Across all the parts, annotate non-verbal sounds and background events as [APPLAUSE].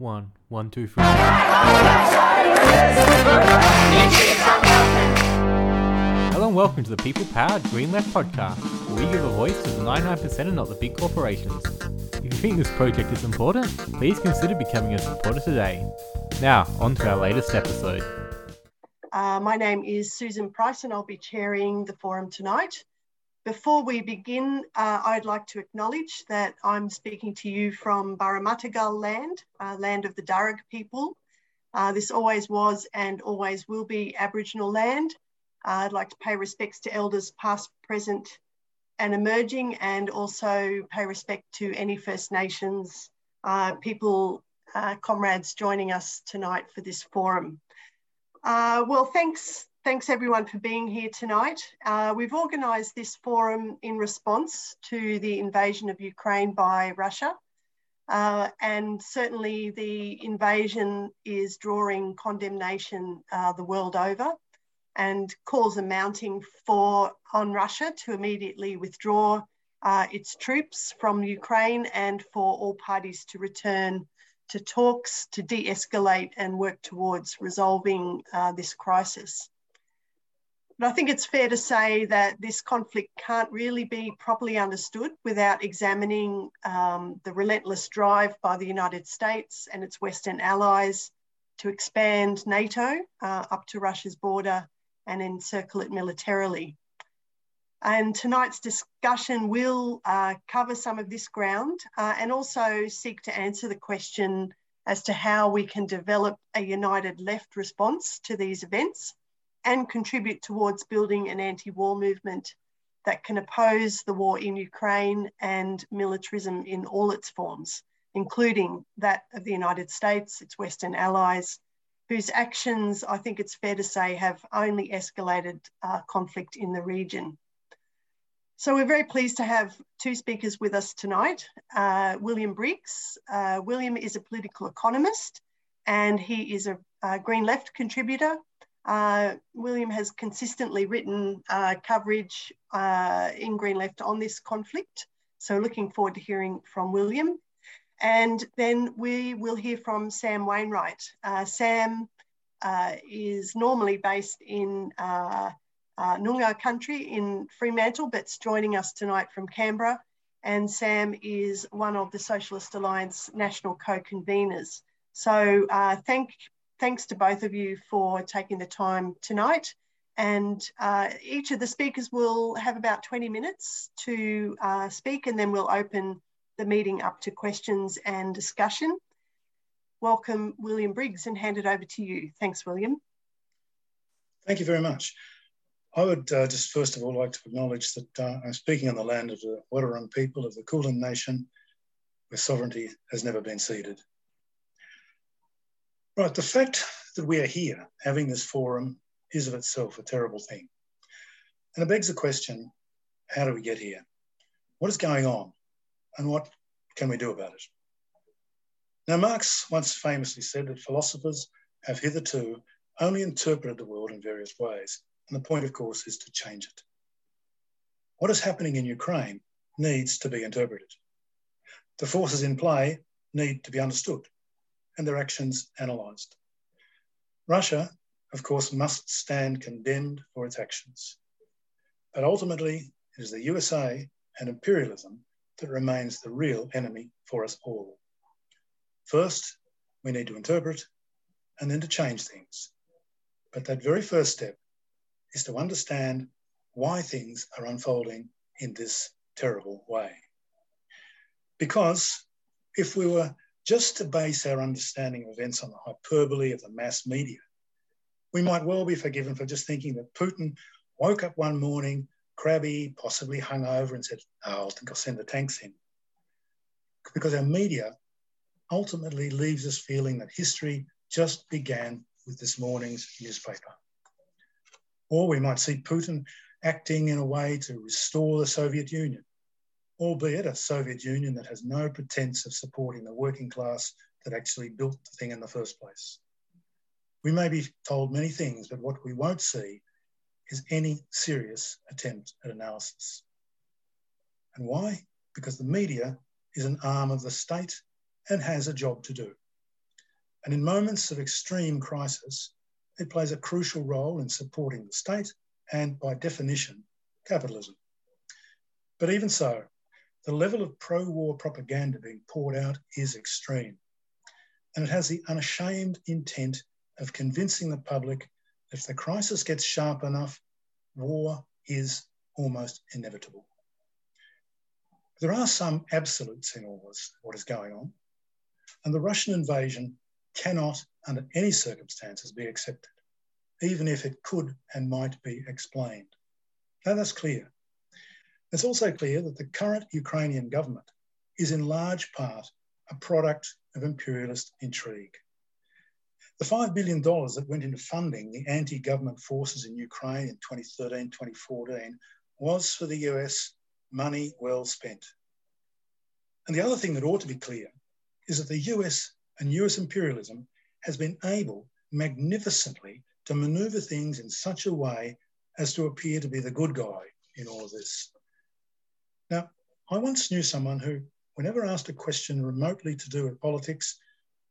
One, one, two, three. Hello and welcome to the People Powered Green Left podcast, where we give a voice to the 99% and not the big corporations. If you think this project is important, please consider becoming a supporter today. Now, on to our latest episode. Uh, my name is Susan Price and I'll be chairing the forum tonight. Before we begin, uh, I'd like to acknowledge that I'm speaking to you from Burramatagal land, uh, land of the Darug people. Uh, this always was and always will be Aboriginal land. Uh, I'd like to pay respects to elders past, present and emerging and also pay respect to any First Nations uh, people, uh, comrades joining us tonight for this forum. well, thanks Thanks everyone for being here tonight. Uh, we've organised this forum in response to the invasion of Ukraine by Russia. Uh, and certainly the invasion is drawing condemnation uh, the world over and calls are mounting for on Russia to immediately withdraw uh, its troops from Ukraine and for all parties to return to talks to de-escalate and work towards resolving uh, this crisis. But I think it's fair to say that this conflict can't really be properly understood without examining um, the relentless drive by the United States and its Western allies to expand NATO uh, up to Russia's border and encircle it militarily. And tonight's discussion will uh, cover some of this ground uh, and also seek to answer the question as to how we can develop a united left response to these events and contribute towards building an anti war movement that can oppose the war in Ukraine and militarism in all its forms, including that of the United States, its Western allies, whose actions, I think it's fair to say, have only escalated uh, conflict in the region. So we're very pleased to have two speakers with us tonight. Uh, William Briggs. Uh, William is a political economist and he is a, a Green Left contributor uh, William has consistently written uh, coverage uh, in Green Left on this conflict. So looking forward to hearing from William. And then we will hear from Sam Wainwright. Uh, Sam uh, is normally based in uh, Noongar country in Fremantle, but's joining us tonight from Canberra. And Sam is one of the Socialist Alliance national co-conveners. So thank thanks to both of you for taking the time tonight. And uh, each of the speakers will have about 20 minutes to uh, speak and then we'll open the meeting up to questions and discussion. Welcome William Briggs and hand it over to you. Thanks, William. Thank you very much. I would uh, just first of all like to acknowledge that uh, I'm speaking on the land of the Wadawurrung people of the Kulin Nation, where sovereignty has never been ceded. Right, the fact that we are here having this forum is of itself a terrible thing. And it begs the question how do we get here? What is going on? And what can we do about it? Now, Marx once famously said that philosophers have hitherto only interpreted the world in various ways. And the point, of course, is to change it. What is happening in Ukraine needs to be interpreted. The forces in play need to be understood and their actions analysed. Russia, of course, must stand condemned for its actions. But ultimately, it is the USA and imperialism that remains the real enemy for us all. First, we need to interpret and then to change things. But that very first step is to understand why things are unfolding in this terrible way. Because if we were just to base our understanding of events on the hyperbole of the mass media. We might well be forgiven for just thinking that Putin woke up one morning, crabby, possibly hungover, and said, ah, oh, I think I'll send the tanks in. Because our media ultimately leaves us feeling that history just began with this morning's newspaper. Or we might see Putin acting in a way to restore the Soviet Union albeit a Soviet Union that has no pretense of supporting the working class that actually built the thing in the first place. We may be told many things, but what we won't see is any serious attempt at analysis. And why? Because the media is an arm of the state and has a job to do And in moments of extreme crisis, it plays a crucial role in supporting the state and, by definition, capitalism. But even so, the level of pro war propaganda being poured out is extreme. And it has the unashamed intent of convincing the public that if the crisis gets sharp enough, war is almost inevitable. There are some absolutes in all this, what is going on, and the Russian invasion cannot, under any circumstances, be accepted, even if it could and might be explained. Now that's clear. It's also clear that the current Ukrainian government is in large part a product of imperialist intrigue. The $5 billion that went into funding the anti government forces in Ukraine in 2013 2014 was for the US money well spent. And the other thing that ought to be clear is that the US and US imperialism has been able magnificently to maneuver things in such a way as to appear to be the good guy in all this. Now, I once knew someone who, whenever asked a question remotely to do with politics,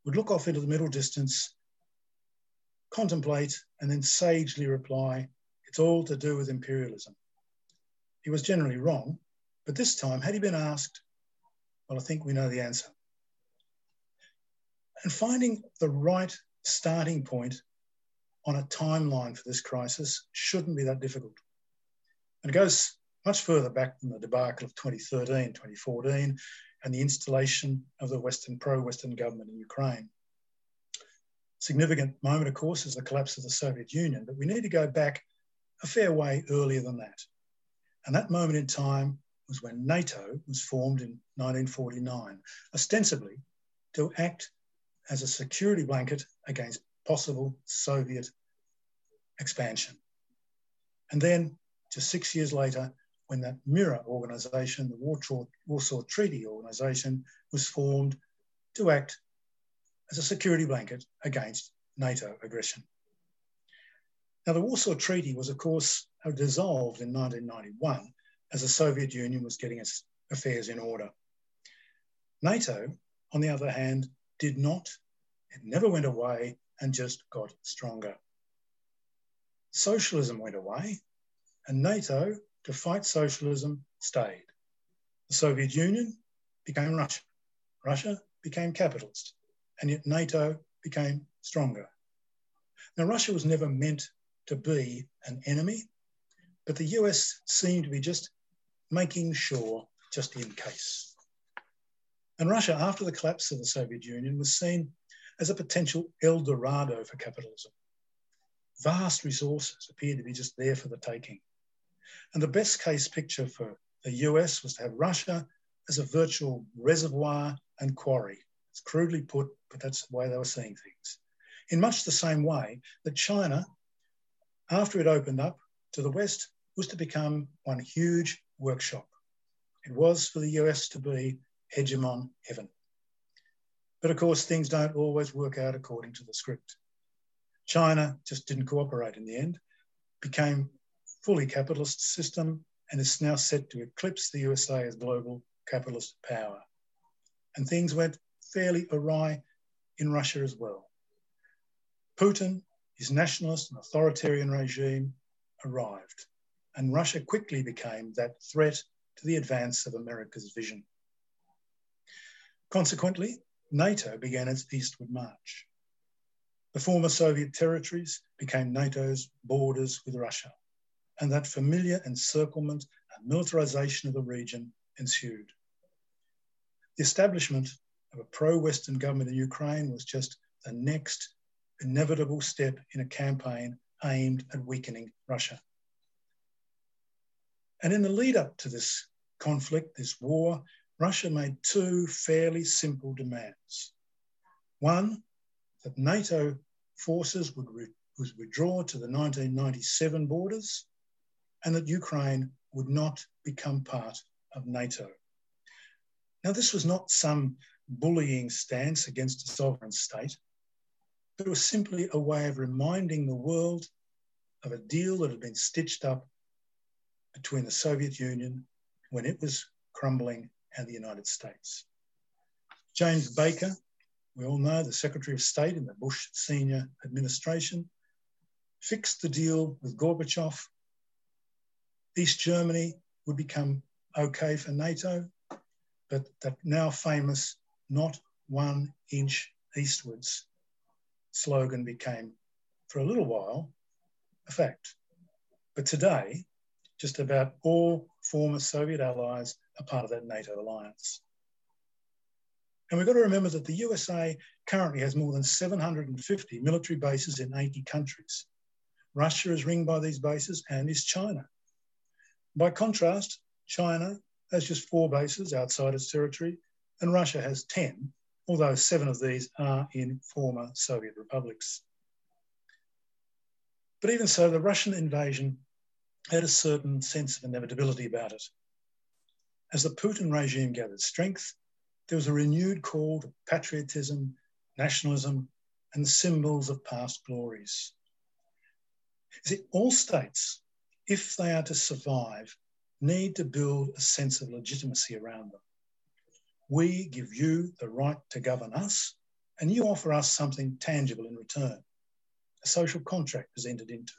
would look off into the middle distance, contemplate, and then sagely reply, It's all to do with imperialism. He was generally wrong, but this time, had he been asked, well, I think we know the answer. And finding the right starting point on a timeline for this crisis shouldn't be that difficult. And it goes much further back than the debacle of 2013, 2014, and the installation of the Western pro-Western government in Ukraine. Significant moment, of course, is the collapse of the Soviet Union, but we need to go back a fair way earlier than that. And that moment in time was when NATO was formed in 1949, ostensibly to act as a security blanket against possible Soviet expansion. And then, just six years later, when that mirror organization, the Warsaw, Warsaw Treaty Organization, was formed to act as a security blanket against NATO aggression. Now, the Warsaw Treaty was, of course, dissolved in 1991 as the Soviet Union was getting its affairs in order. NATO, on the other hand, did not, it never went away and just got stronger. Socialism went away, and NATO, to fight socialism, stayed. The Soviet Union became Russia. Russia became capitalist, and yet NATO became stronger. Now, Russia was never meant to be an enemy, but the US seemed to be just making sure just in case. And Russia, after the collapse of the Soviet Union, was seen as a potential El Dorado for capitalism. Vast resources appeared to be just there for the taking. And the best case picture for the US was to have Russia as a virtual reservoir and quarry. It's crudely put, but that's the way they were seeing things. In much the same way that China, after it opened up to the West, was to become one huge workshop. It was for the US to be hegemon heaven. But of course, things don't always work out according to the script. China just didn't cooperate in the end, became fully capitalist system, and is now set to eclipse the USA as global capitalist power. And things went fairly awry in Russia as well. Putin, his nationalist and authoritarian regime, arrived and Russia quickly became that threat to the advance of America's vision. Consequently, NATO began its eastward march. The former Soviet territories became NATO's borders with Russia, and that familiar encirclement and militarization of the region ensued. The establishment of a pro Western government in Ukraine was just the next inevitable step in a campaign aimed at weakening Russia. And in the lead up to this conflict, this war, Russia made two fairly simple demands. One, that NATO forces would, re- would withdraw to the 1997 borders and that Ukraine would not become part of NATO. Now, this was not some bullying stance against a sovereign state, but it was simply a way of reminding the world of a deal that had been stitched up between the Soviet Union when it was crumbling and the United States. James Baker we all know the Secretary of State in the Bush senior administration, fixed the deal with Gorbachev. East Germany would become okay for NATO, but that now famous not one inch eastwards slogan became, for a little while, a fact. But today, just about all former Soviet allies are part of that NATO alliance. And we've got to remember that the USA currently has more than 750 military bases in 80 countries. Russia is ringed by these bases, and is China. By contrast, China has just four bases outside its territory, and Russia has 10, although seven of these are in former Soviet republics. But even so, the Russian invasion had a certain sense of inevitability about it. As the Putin regime gathered strength, there was a renewed call to patriotism, nationalism, and symbols of past glories. See, all states, if they are to survive, need to build a sense of legitimacy around them. We give you the right to govern us, and you offer us something tangible in return. A social contract is entered into.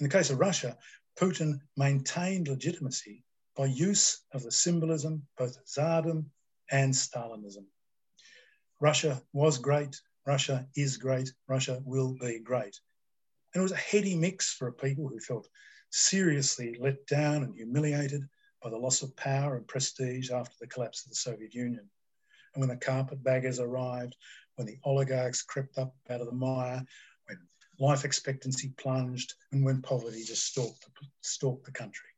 In the case of Russia, Putin maintained legitimacy by use of the symbolism both of Tsardom and Stalinism. Russia was great, Russia is great, Russia will be great. And it was a heady mix for a people who felt seriously let down and humiliated by the loss of power and prestige after the collapse of the Soviet Union. And when the carpetbaggers arrived, when the oligarchs crept up out of the mire, when life expectancy plunged, and when poverty just stalked the, stalked the country.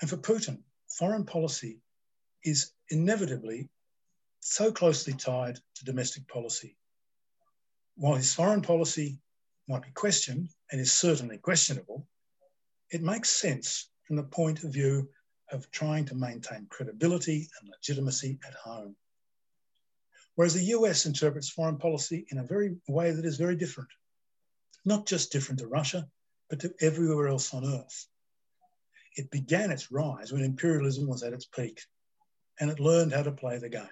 And for Putin, foreign policy is inevitably so closely tied to domestic policy. While his foreign policy might be questioned and is certainly questionable, it makes sense from the point of view of trying to maintain credibility and legitimacy at home. Whereas the US interprets foreign policy in a very way that is very different, not just different to Russia, but to everywhere else on earth. It began its rise when imperialism was at its peak, and it learned how to play the game.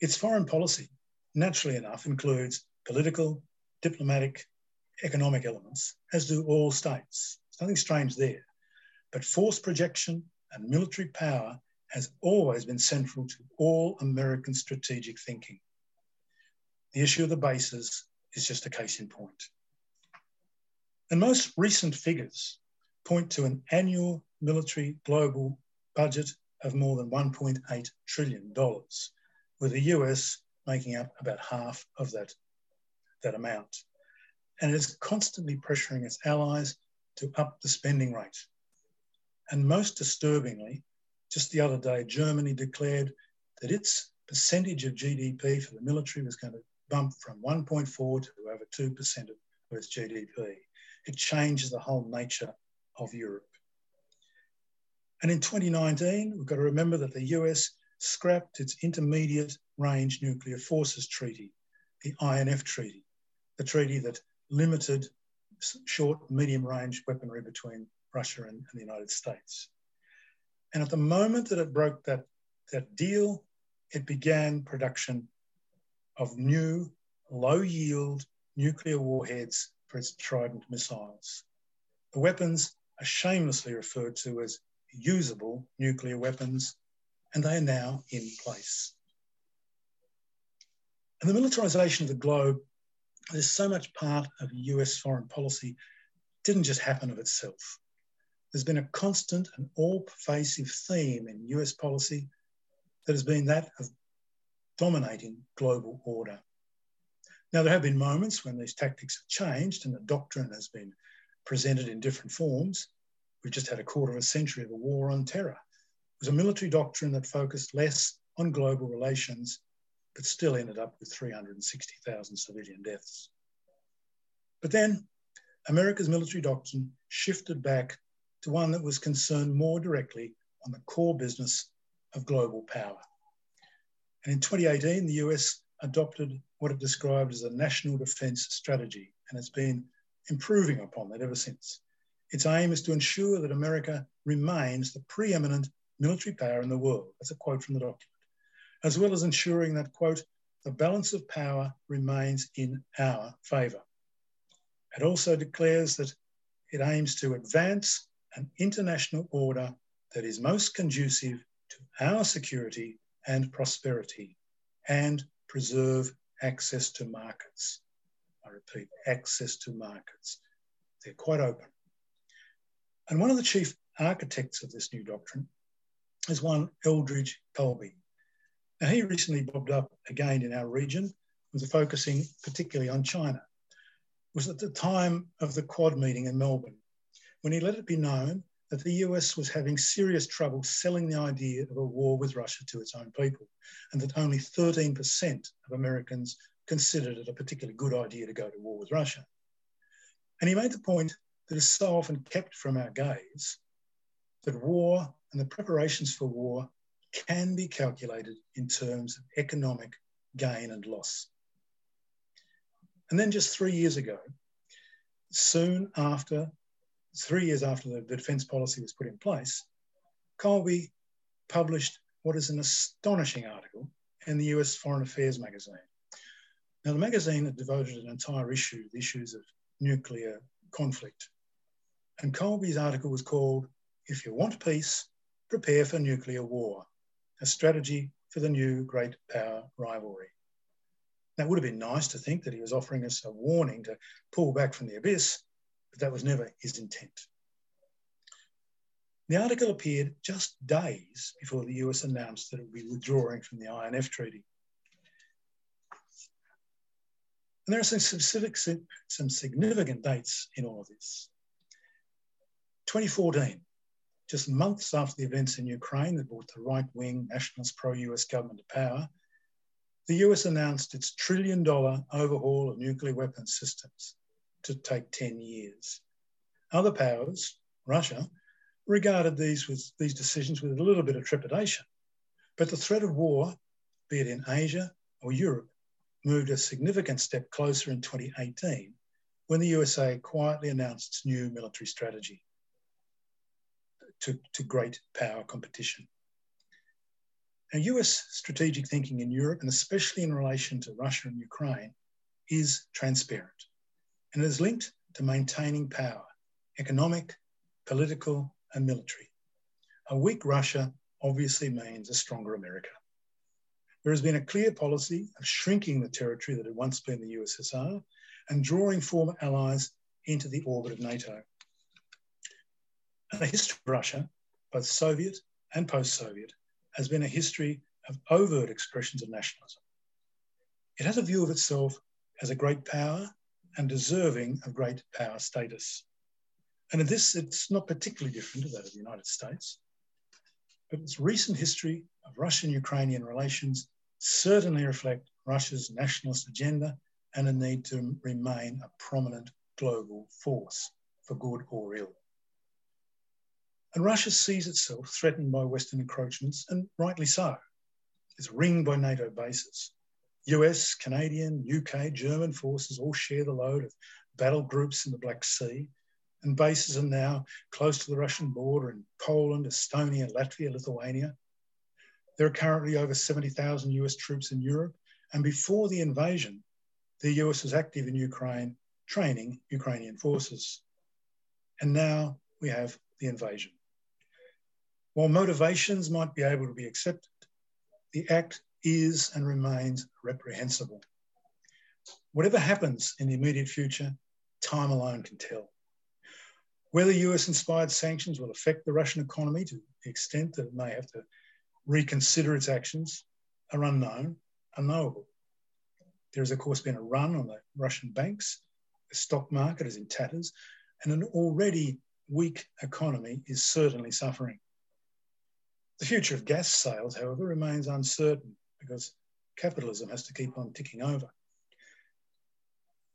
Its foreign policy, naturally enough, includes political, diplomatic, economic elements, as do all states. There's nothing strange there. But force projection and military power has always been central to all American strategic thinking. The issue of the bases is just a case in point. And most recent figures point to an annual military global budget of more than $1.8 trillion, with the US making up about half of that, that amount. And it is constantly pressuring its allies to up the spending rate. And most disturbingly, just the other day, Germany declared that its percentage of GDP for the military was going to bump from 1.4 to over 2% of its GDP. It changes the whole nature of Europe. And in 2019, we've got to remember that the US scrapped its Intermediate Range Nuclear Forces Treaty, the INF Treaty, the treaty that limited short, medium range weaponry between Russia and, and the United States. And at the moment that it broke that, that deal, it began production of new low yield nuclear warheads for its Trident missiles. The weapons are shamelessly referred to as usable nuclear weapons, and they are now in place. And the militarization of the globe is so much part of US foreign policy, didn't just happen of itself there's been a constant and all pervasive theme in US policy that has been that of dominating global order. Now, there have been moments when these tactics have changed and the doctrine has been presented in different forms. We've just had a quarter of a century of a war on terror. It was a military doctrine that focused less on global relations, but still ended up with 360,000 civilian deaths. But then America's military doctrine shifted back to one that was concerned more directly on the core business of global power. And in 2018, the US adopted what it described as a national defence strategy, and it's been improving upon that ever since. Its aim is to ensure that America remains the preeminent military power in the world. That's a quote from the document. As well as ensuring that, quote, the balance of power remains in our favour. It also declares that it aims to advance an international order that is most conducive to our security and prosperity and preserve access to markets. I repeat, access to markets. They're quite open. And one of the chief architects of this new doctrine is one Elbridge Colby. Now, he recently bobbed up again in our region, with focusing particularly on China. It was at the time of the Quad meeting in Melbourne, when he let it be known that the US was having serious trouble selling the idea of a war with Russia to its own people, and that only 13% of Americans considered it a particularly good idea to go to war with Russia. And he made the point that is so often kept from our gaze that war and the preparations for war can be calculated in terms of economic gain and loss. And then just three years ago, soon after, three years after the defence policy was put in place, Colby published what is an astonishing article in the US Foreign Affairs magazine. Now, the magazine had devoted an entire issue to the issues of nuclear conflict. And Colby's article was called, If You Want Peace, Prepare for Nuclear War, a strategy for the new great power rivalry. That would have been nice to think that he was offering us a warning to pull back from the abyss, but that was never his intent. The article appeared just days before the US announced that it would be withdrawing from the INF Treaty. And there are some specific, some significant dates in all of this. 2014, just months after the events in Ukraine that brought the right wing nationalist pro US government to power, the US announced its trillion dollar overhaul of nuclear weapons systems to take 10 years. Other powers, Russia, regarded these, with, these decisions with a little bit of trepidation. But the threat of war, be it in Asia or Europe, moved a significant step closer in 2018 when the USA quietly announced its new military strategy to, to great power competition. Now, US strategic thinking in Europe, and especially in relation to Russia and Ukraine, is transparent and is linked to maintaining power, economic, political, and military. A weak Russia obviously means a stronger America. There has been a clear policy of shrinking the territory that had once been the USSR and drawing former allies into the orbit of NATO. The history of Russia, both Soviet and post Soviet, has been a history of overt expressions of nationalism. It has a view of itself as a great power and deserving of great power status. And in this, it's not particularly different to that of the United States. But its recent history of Russian Ukrainian relations certainly reflect Russia's nationalist agenda and a need to remain a prominent global force for good or ill. And Russia sees itself threatened by Western encroachments, and rightly so. It's ringed by NATO bases. US, Canadian, UK, German forces all share the load of battle groups in the Black Sea, and bases are now close to the Russian border in Poland, Estonia, Latvia, Lithuania. There are currently over 70,000 US troops in Europe. And before the invasion, the US was active in Ukraine, training Ukrainian forces. And now we have the invasion. While motivations might be able to be accepted, the act is and remains reprehensible. Whatever happens in the immediate future, time alone can tell. Whether US inspired sanctions will affect the Russian economy to the extent that it may have to reconsider its actions are unknown, unknowable. There has, of course, been a run on the Russian banks. The stock market is in tatters, and an already weak economy is certainly suffering. The future of gas sales, however, remains uncertain because capitalism has to keep on ticking over.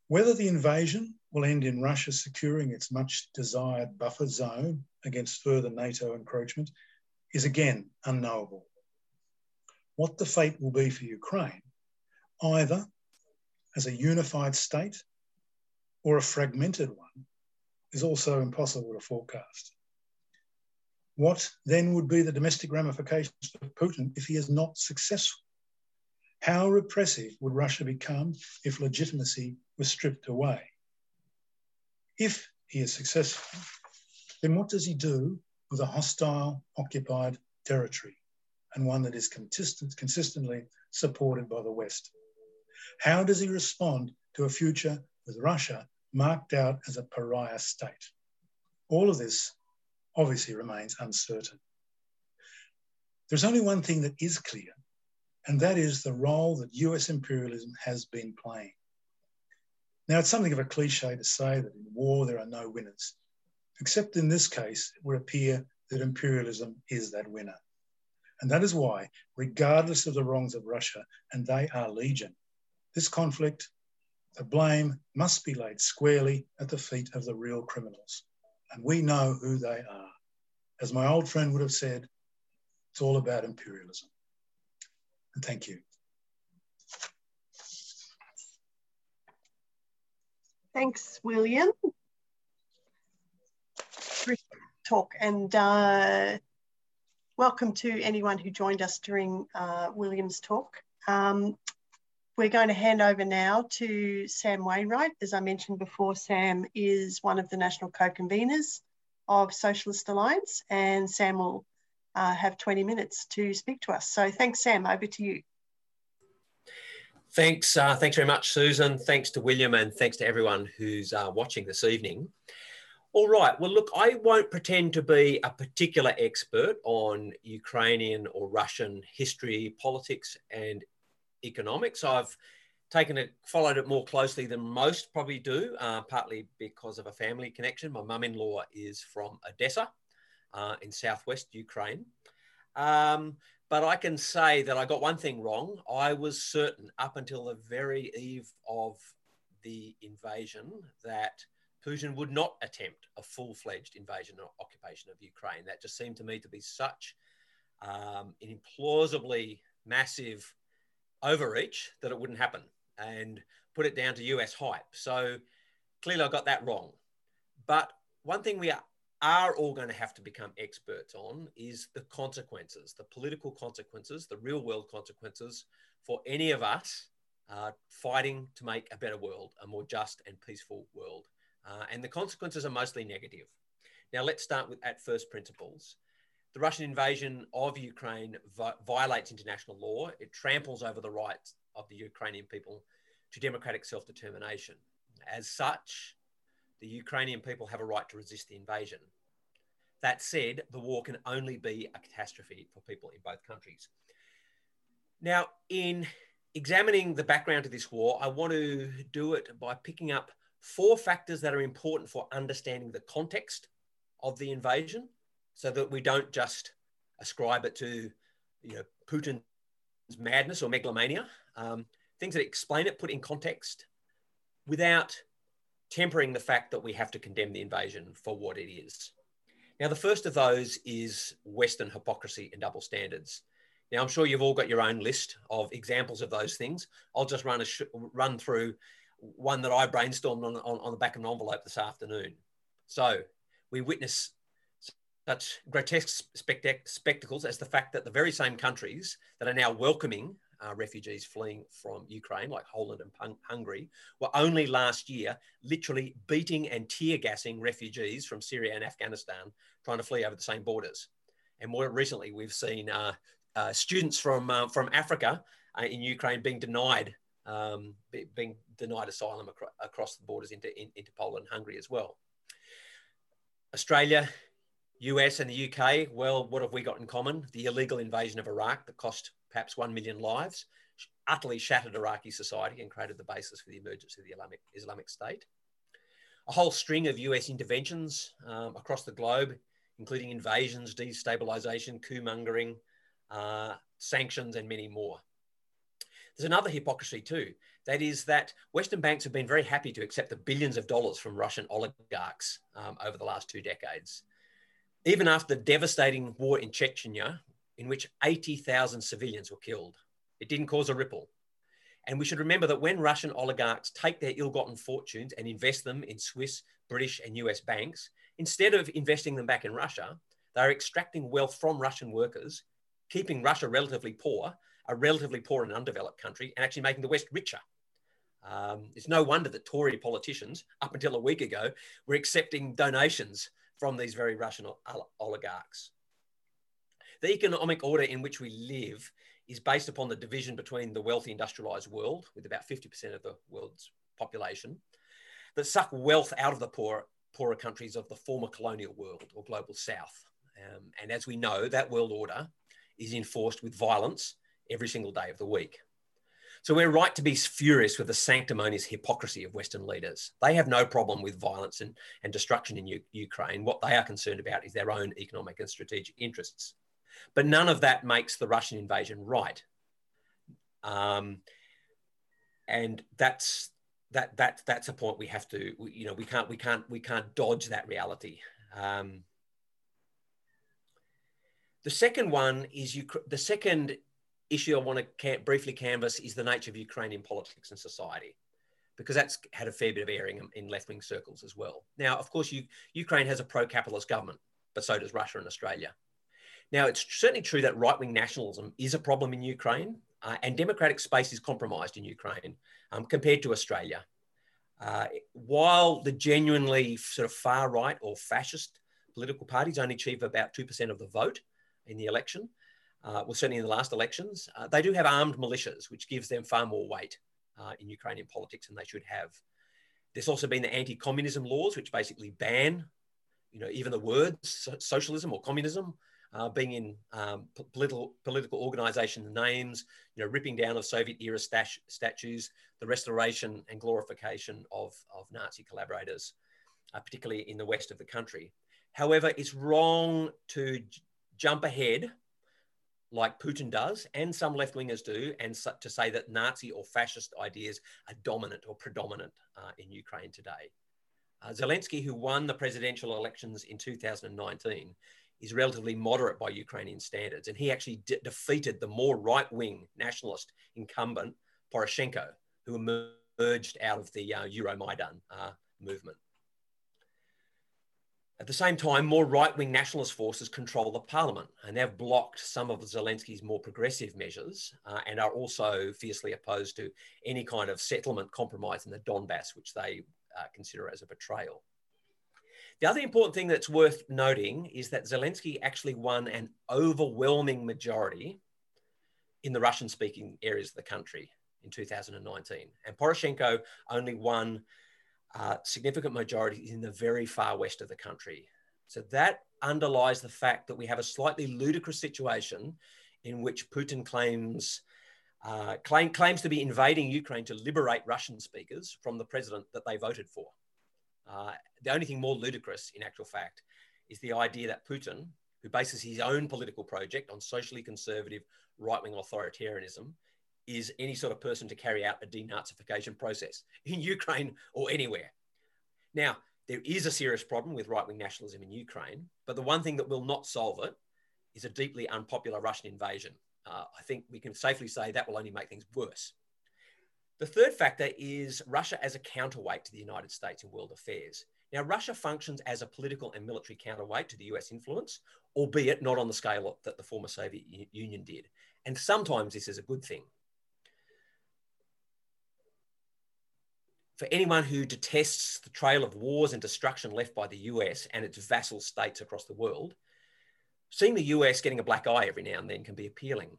Whether the invasion will end in Russia securing its much desired buffer zone against further NATO encroachment is again unknowable. What the fate will be for Ukraine, either as a unified state or a fragmented one, is also impossible to forecast. What then would be the domestic ramifications for Putin if he is not successful How repressive would Russia become if legitimacy was stripped away? If he is successful, then what does he do with a hostile, occupied territory and one that is consistent, consistently supported by the West? How does he respond to a future with Russia marked out as a pariah state? All of this obviously remains uncertain. There's only one thing that is clear, and that is the role that US imperialism has been playing. Now, it's something of a cliche to say that in war there are no winners, except in this case, it would appear that imperialism is that winner. And that is why, regardless of the wrongs of Russia, and they are legion, this conflict, the blame must be laid squarely at the feet of the real criminals. And we know who they are. As my old friend would have said, it's all about imperialism. And thank you. Thanks, William. Talk and uh, welcome to anyone who joined us during uh, William's talk. Um, we're going to hand over now to Sam Wainwright. As I mentioned before, Sam is one of the national co-conveners of Socialist Alliance and Sam will uh, have 20 minutes to speak to us. So thanks, Sam, over to you. Thanks, uh, thanks very much, Susan. Thanks to William and thanks to everyone who's uh, watching this evening. All right, well, look, I won't pretend to be a particular expert on Ukrainian or Russian history, politics, and economics. I've taken it, followed it more closely than most probably do, uh, partly because of a family connection. My mum in law is from Odessa uh, in southwest Ukraine. Um, but I can say that I got one thing wrong. I was certain up until the very eve of the invasion that Putin would not attempt a full fledged invasion or occupation of Ukraine. That just seemed to me to be such um, an implausibly massive overreach that it wouldn't happen and put it down to US hype. So clearly I got that wrong. But one thing we are all going to have to become experts on is the consequences, the political consequences, the real world consequences for any of us uh, fighting to make a better world, a more just and peaceful world. Uh, and the consequences are mostly negative. Now, let's start with at first principles. The Russian invasion of Ukraine vi- violates international law. It tramples over the rights of the Ukrainian people to democratic self determination. As such, the Ukrainian people have a right to resist the invasion. That said, the war can only be a catastrophe for people in both countries. Now, in examining the background to this war, I want to do it by picking up four factors that are important for understanding the context of the invasion so that we don't just ascribe it to you know, Putin's madness or megalomania. Um, things that explain it, put in context, without tempering the fact that we have to condemn the invasion for what it is. Now, the first of those is Western hypocrisy and double standards. Now, I'm sure you've all got your own list of examples of those things. I'll just run, a run through one that I brainstormed on, on, on the back of an envelope this afternoon. So, we witness such grotesque spectacles as the fact that the very same countries that are now welcoming uh, refugees fleeing from Ukraine, like Poland and Hungary, were only last year literally beating and tear gassing refugees from Syria and Afghanistan trying to flee over the same borders. And more recently, we've seen uh, uh, students from, uh, from Africa uh, in Ukraine being denied um, being denied asylum acro across the borders into, in, into Poland and Hungary as well. Australia, US, and the UK, well, what have we got in common? The illegal invasion of Iraq that cost perhaps 1 million lives, utterly shattered Iraqi society and created the basis for the emergence of the Islamic, Islamic State. A whole string of US interventions um, across the globe, including invasions, destabilization, coup mongering, uh, sanctions, and many more. There's another hypocrisy too. That is that Western banks have been very happy to accept the billions of dollars from Russian oligarchs um, over the last two decades. Even after the devastating war in Chechnya, in which 80,000 civilians were killed. It didn't cause a ripple. And we should remember that when Russian oligarchs take their ill gotten fortunes and invest them in Swiss, British, and US banks, instead of investing them back in Russia, they're extracting wealth from Russian workers, keeping Russia relatively poor, a relatively poor and undeveloped country and actually making the West richer. Um, it's no wonder that Tory politicians, up until a week ago, were accepting donations from these very Russian oligarchs. The economic order in which we live is based upon the division between the wealthy industrialized world, with about 50% of the world's population, that suck wealth out of the poor, poorer countries of the former colonial world or global south. Um, and as we know, that world order is enforced with violence every single day of the week. So we're right to be furious with the sanctimonious hypocrisy of Western leaders. They have no problem with violence and, and destruction in U- Ukraine. What they are concerned about is their own economic and strategic interests. But none of that makes the Russian invasion right. Um, and that's that that that's a point we have to you know we can't we can't we can't dodge that reality. Um, the second one is you the second issue I want to briefly canvass is the nature of Ukrainian politics and society, because that's had a fair bit of airing in left wing circles as well. Now, of course, you, Ukraine has a pro capitalist government, but so does Russia and Australia. Now, it's certainly true that right wing nationalism is a problem in Ukraine, uh, and democratic space is compromised in Ukraine um, compared to Australia. Uh, while the genuinely sort of far right or fascist political parties only achieve about 2% of the vote in the election, uh, well, certainly in the last elections, uh, they do have armed militias, which gives them far more weight uh, in Ukrainian politics than they should have. There's also been the anti-communism laws, which basically ban, you know, even the words socialism or communism uh, being in um, political political organisation names, you know, ripping down of Soviet era statues, the restoration and glorification of, of Nazi collaborators, uh, particularly in the west of the country. However, it's wrong to jump ahead like Putin does, and some left wingers do, and so, to say that Nazi or fascist ideas are dominant or predominant uh, in Ukraine today. Uh, Zelensky, who won the presidential elections in 2019, is relatively moderate by Ukrainian standards, and he actually de- defeated the more right wing nationalist incumbent Poroshenko, who emerged out of the uh, Euromaidan uh, movement. At the same time, more right wing nationalist forces control the parliament, and they've blocked some of Zelensky's more progressive measures uh, and are also fiercely opposed to any kind of settlement compromise in the Donbass, which they uh, consider as a betrayal. The other important thing that's worth noting is that Zelensky actually won an overwhelming majority in the Russian speaking areas of the country in 2019. And Poroshenko only won uh, significant majority in the very far west of the country. So that underlies the fact that we have a slightly ludicrous situation in which Putin claims uh, claim, claims to be invading Ukraine to liberate Russian speakers from the president that they voted for. Uh, the only thing more ludicrous, in actual fact, is the idea that Putin, who bases his own political project on socially conservative right wing authoritarianism, is any sort of person to carry out a denazification process in [LAUGHS] Ukraine or anywhere. Now, there is a serious problem with right wing nationalism in Ukraine, but the one thing that will not solve it is a deeply unpopular Russian invasion. Uh, I think we can safely say that will only make things worse. The third factor is Russia as a counterweight to the United States in world affairs. Now, Russia functions as a political and military counterweight to the US influence, albeit not on the scale that the former Soviet Union did. And sometimes this is a good thing. For anyone who detests the trail of wars and destruction left by the US and its vassal states across the world, seeing the US getting a black eye every now and then can be appealing.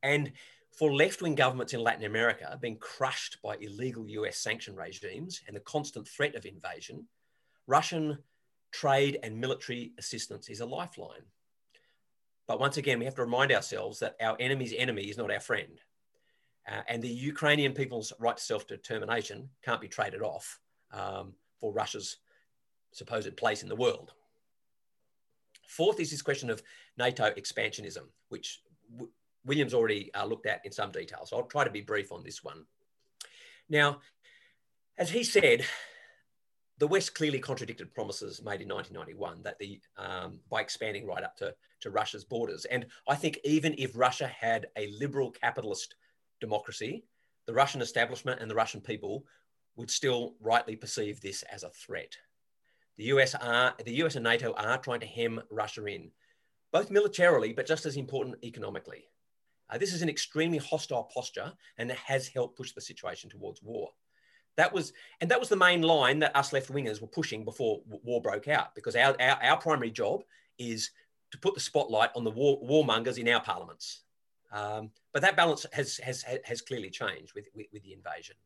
And for left wing governments in Latin America being crushed by illegal US sanction regimes and the constant threat of invasion, Russian trade and military assistance is a lifeline. But once again, we have to remind ourselves that our enemy's enemy is not our friend. Uh, and the Ukrainian people's right to self determination can't be traded off um, for Russia's supposed place in the world. Fourth is this question of NATO expansionism, which William's already uh, looked at in some detail. So I'll try to be brief on this one. Now, as he said, the West clearly contradicted promises made in 1991 that the um, by expanding right up to, to Russia's borders. And I think even if Russia had a liberal capitalist democracy, the Russian establishment and the Russian people would still rightly perceive this as a threat. The US are the US and NATO are trying to hem Russia in, both militarily, but just as important economically. Uh, this is an extremely hostile posture and it has helped push the situation towards war. That was, and that was the main line that us left wingers were pushing before war broke out, because our, our, our primary job is to put the spotlight on the war, warmongers in our parliaments. Um, but that balance has, has, has clearly changed with, with, with the invasion.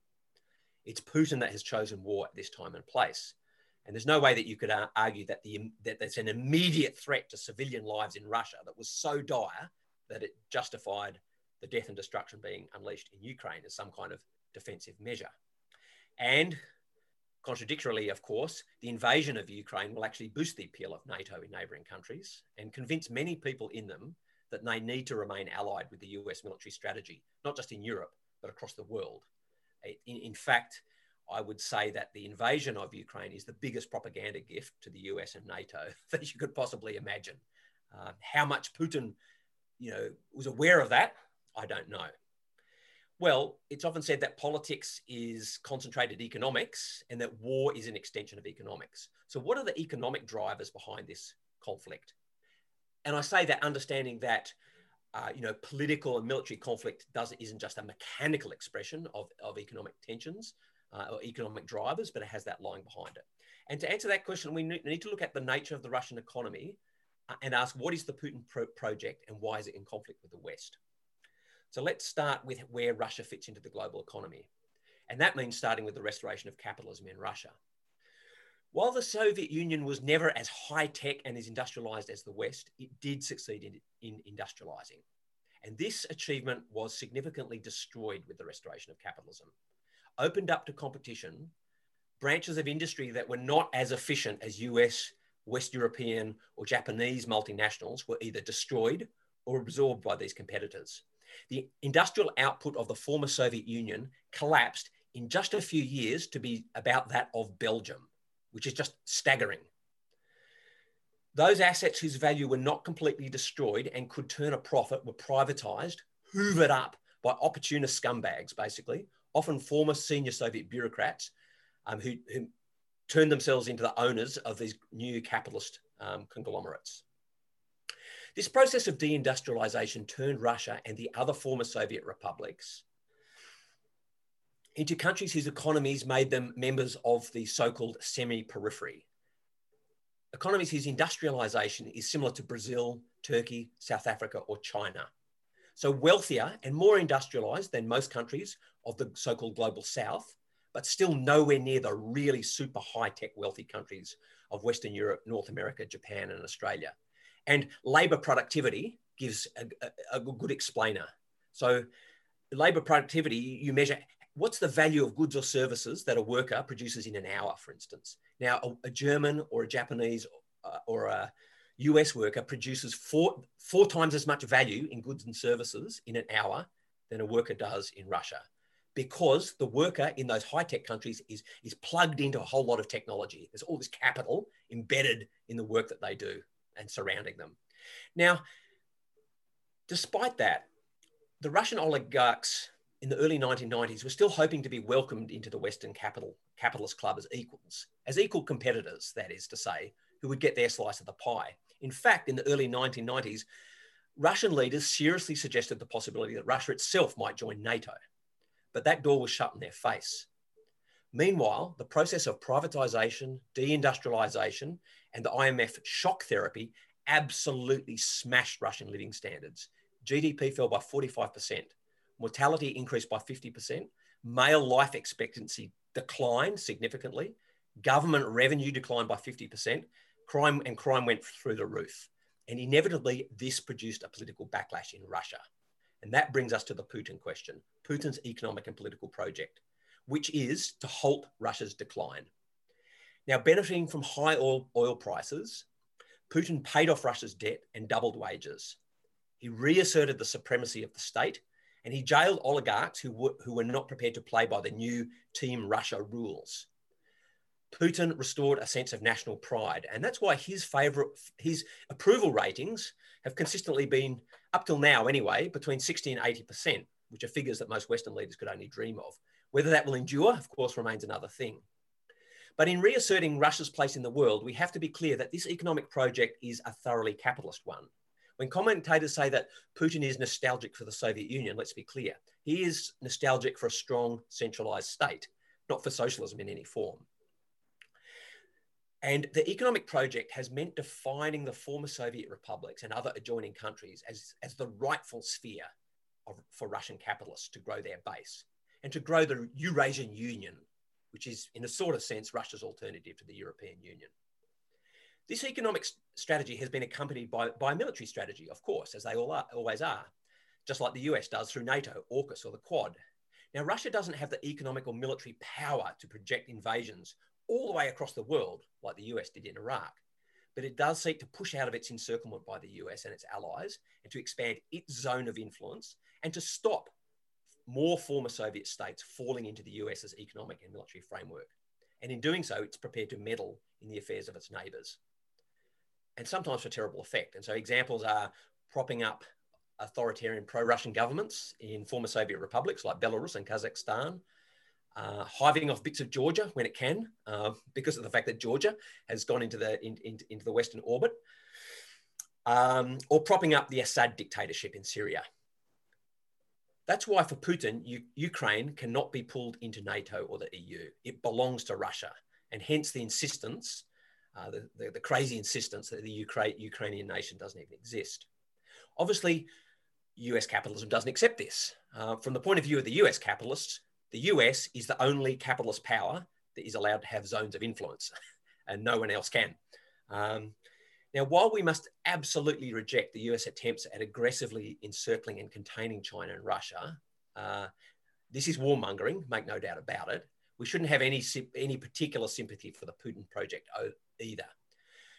It's Putin that has chosen war at this time and place. And there's no way that you could uh, argue that, the, that there's an immediate threat to civilian lives in Russia that was so dire that it justified the death and destruction being unleashed in Ukraine as some kind of defensive measure. And contradictorily, of course, the invasion of Ukraine will actually boost the appeal of NATO in neighbouring countries and convince many people in them that they need to remain allied with the US military strategy, not just in Europe, but across the world. In, in fact, I would say that the invasion of Ukraine is the biggest propaganda gift to the US and NATO [LAUGHS] that you could possibly imagine. Uh, how much Putin, you know, was aware of that, I don't know. Well, it's often said that politics is concentrated economics and that war is an extension of economics. So, what are the economic drivers behind this conflict? And I say that understanding that uh, you know, political and military conflict doesn't isn't just a mechanical expression of, of economic tensions uh, or economic drivers, but it has that lying behind it. And to answer that question, we need to look at the nature of the Russian economy uh, and ask what is the Putin pro project and why is it in conflict with the West? So let's start with where Russia fits into the global economy. And that means starting with the restoration of capitalism in Russia. While the Soviet Union was never as high tech and as industrialized as the West, it did succeed in, in industrializing. And this achievement was significantly destroyed with the restoration of capitalism. Opened up to competition, branches of industry that were not as efficient as US, West European, or Japanese multinationals were either destroyed or absorbed by these competitors the industrial output of the former Soviet Union collapsed in just a few years to be about that of Belgium, which is just staggering. Those assets whose value were not completely destroyed and could turn a profit were privatized, hoovered up by opportunist scumbags, basically, often former senior Soviet bureaucrats um, who, who, turned themselves into the owners of these new capitalist um, conglomerates. This process of deindustrialization turned Russia and the other former Soviet republics into countries whose economies made them members of the so-called semi-periphery. Economies whose industrialization is similar to Brazil, Turkey, South Africa, or China. So wealthier and more industrialized than most countries of the so-called global south, but still nowhere near the really super high-tech wealthy countries of Western Europe, North America, Japan, and Australia. And labor productivity gives a, a, a good explainer. So, labor productivity, you measure what's the value of goods or services that a worker produces in an hour, for instance. Now, a, a German or a Japanese uh, or a US worker produces four, four times as much value in goods and services in an hour than a worker does in Russia because the worker in those high tech countries is, is plugged into a whole lot of technology. There's all this capital embedded in the work that they do and surrounding them. Now, despite that, the Russian oligarchs in the early 1990s were still hoping to be welcomed into the Western capital, capitalist club as equals, as equal competitors, that is to say, who would get their slice of the pie. In fact, in the early 1990s, Russian leaders seriously suggested the possibility that Russia itself might join NATO, but that door was shut in their face. Meanwhile, the process of privatization, deindustrialization, and the IMF shock therapy absolutely smashed Russian living standards. GDP fell by 45%, mortality increased by 50%, male life expectancy declined significantly, government revenue declined by 50%, crime and crime went through the roof. And inevitably, this produced a political backlash in Russia. And that brings us to the Putin question Putin's economic and political project, which is to halt Russia's decline. Now, benefiting from high oil, oil prices, Putin paid off Russia's debt and doubled wages. He reasserted the supremacy of the state and he jailed oligarchs who were, who were not prepared to play by the new Team Russia rules. Putin restored a sense of national pride, and that's why his favorite, his approval ratings have consistently been, up till now anyway, between 60 and 80%, which are figures that most Western leaders could only dream of. Whether that will endure, of course, remains another thing. But in reasserting Russia's place in the world, we have to be clear that this economic project is a thoroughly capitalist one. When commentators say that Putin is nostalgic for the Soviet Union, let's be clear. He is nostalgic for a strong centralized state, not for socialism in any form. And the economic project has meant defining the former Soviet republics and other adjoining countries as, as the rightful sphere of, for Russian capitalists to grow their base and to grow the Eurasian Union, which is, in a sort of sense, Russia's alternative to the European Union. This economic strategy has been accompanied by, by a military strategy, of course, as they all are, always are, just like the US does through NATO, AUKUS, or the Quad. Now, Russia doesn't have the economic or military power to project invasions all the way across the world like the US did in Iraq, but it does seek to push out of its encirclement by the US and its allies and to expand its zone of influence and to stop more former Soviet states falling into the US's economic and military framework. And in doing so, it's prepared to meddle in the affairs of its neighbours and sometimes for terrible effect. And so examples are propping up authoritarian pro-Russian governments in former Soviet republics like Belarus and Kazakhstan, uh, hiving off bits of Georgia when it can, uh, because of the fact that Georgia has gone into the in, in, into the Western orbit, um, or propping up the Assad dictatorship in Syria. That's why for Putin, Ukraine cannot be pulled into NATO or the EU. It belongs to Russia, and hence the insistence uh, the, the, the, crazy insistence that the Ukra Ukrainian nation doesn't even exist. Obviously, US capitalism doesn't accept this. Uh, from the point of view of the US capitalists, the US is the only capitalist power that is allowed to have zones of influence, [LAUGHS] and no one else can. Um, now, while we must absolutely reject the US attempts at aggressively encircling and containing China and Russia, uh, this is warmongering, make no doubt about it. We shouldn't have any, any particular sympathy for the Putin project either.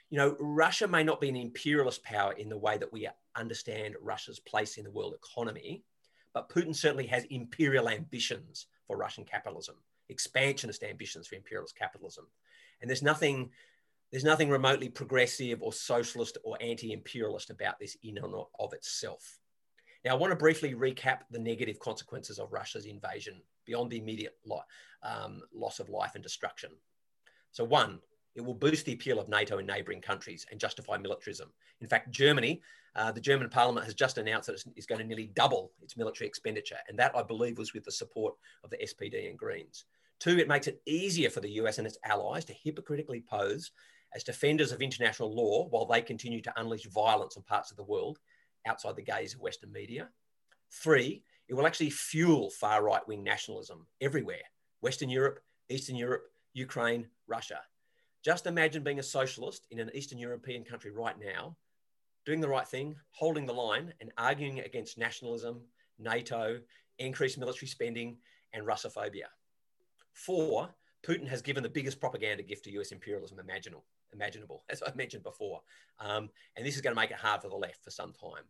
You know, Russia may not be an imperialist power in the way that we understand Russia's place in the world economy, but Putin certainly has imperial ambitions for Russian capitalism, expansionist ambitions for imperialist capitalism. And there's nothing, there's nothing remotely progressive or socialist or anti-imperialist about this in and of itself. Now, I want to briefly recap the negative consequences of Russia's invasion beyond the immediate um, loss of life and destruction. So, one, it will boost the appeal of NATO in neighbouring countries and justify militarism. In fact, Germany, uh, the German parliament has just announced that it's, going to nearly double its military expenditure. And that, I believe, was with the support of the SPD and Greens. Two, it makes it easier for the US and its allies to hypocritically pose as defenders of international law while they continue to unleash violence on parts of the world outside the gaze of Western media. Three, it will actually fuel far right wing nationalism everywhere Western Europe, Eastern Europe, Ukraine, Russia. Just imagine being a socialist in an Eastern European country right now, doing the right thing, holding the line, and arguing against nationalism, NATO, increased military spending, and Russophobia. Four, Putin has given the biggest propaganda gift to US imperialism imaginable, imaginable [LAUGHS] as I mentioned before. Um, and this is going to make it hard for the left for some time.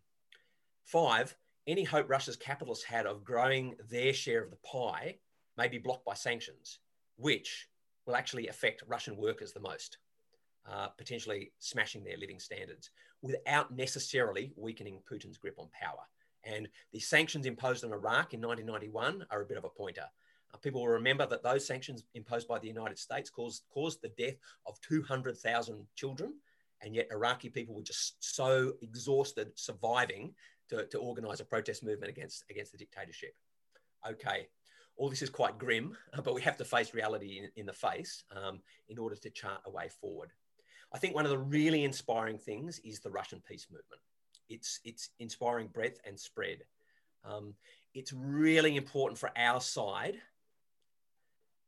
Five, any hope Russia's capitalists had of growing their share of the pie may be blocked by sanctions, which will actually affect Russian workers the most, uh, potentially smashing their living standards without necessarily weakening Putin's grip on power. And the sanctions imposed on Iraq in 1991 are a bit of a pointer. Uh, people will remember that those sanctions imposed by the United States caused, caused the death of 200,000 children. And yet, Iraqi people were just so exhausted surviving to, to organize a protest movement against, against the dictatorship. Okay, all this is quite grim, [LAUGHS] but we have to face reality in, in the face um, in order to chart a way forward. I think one of the really inspiring things is the Russian peace movement. It's, it's inspiring breadth and spread. Um, it's really important for our side.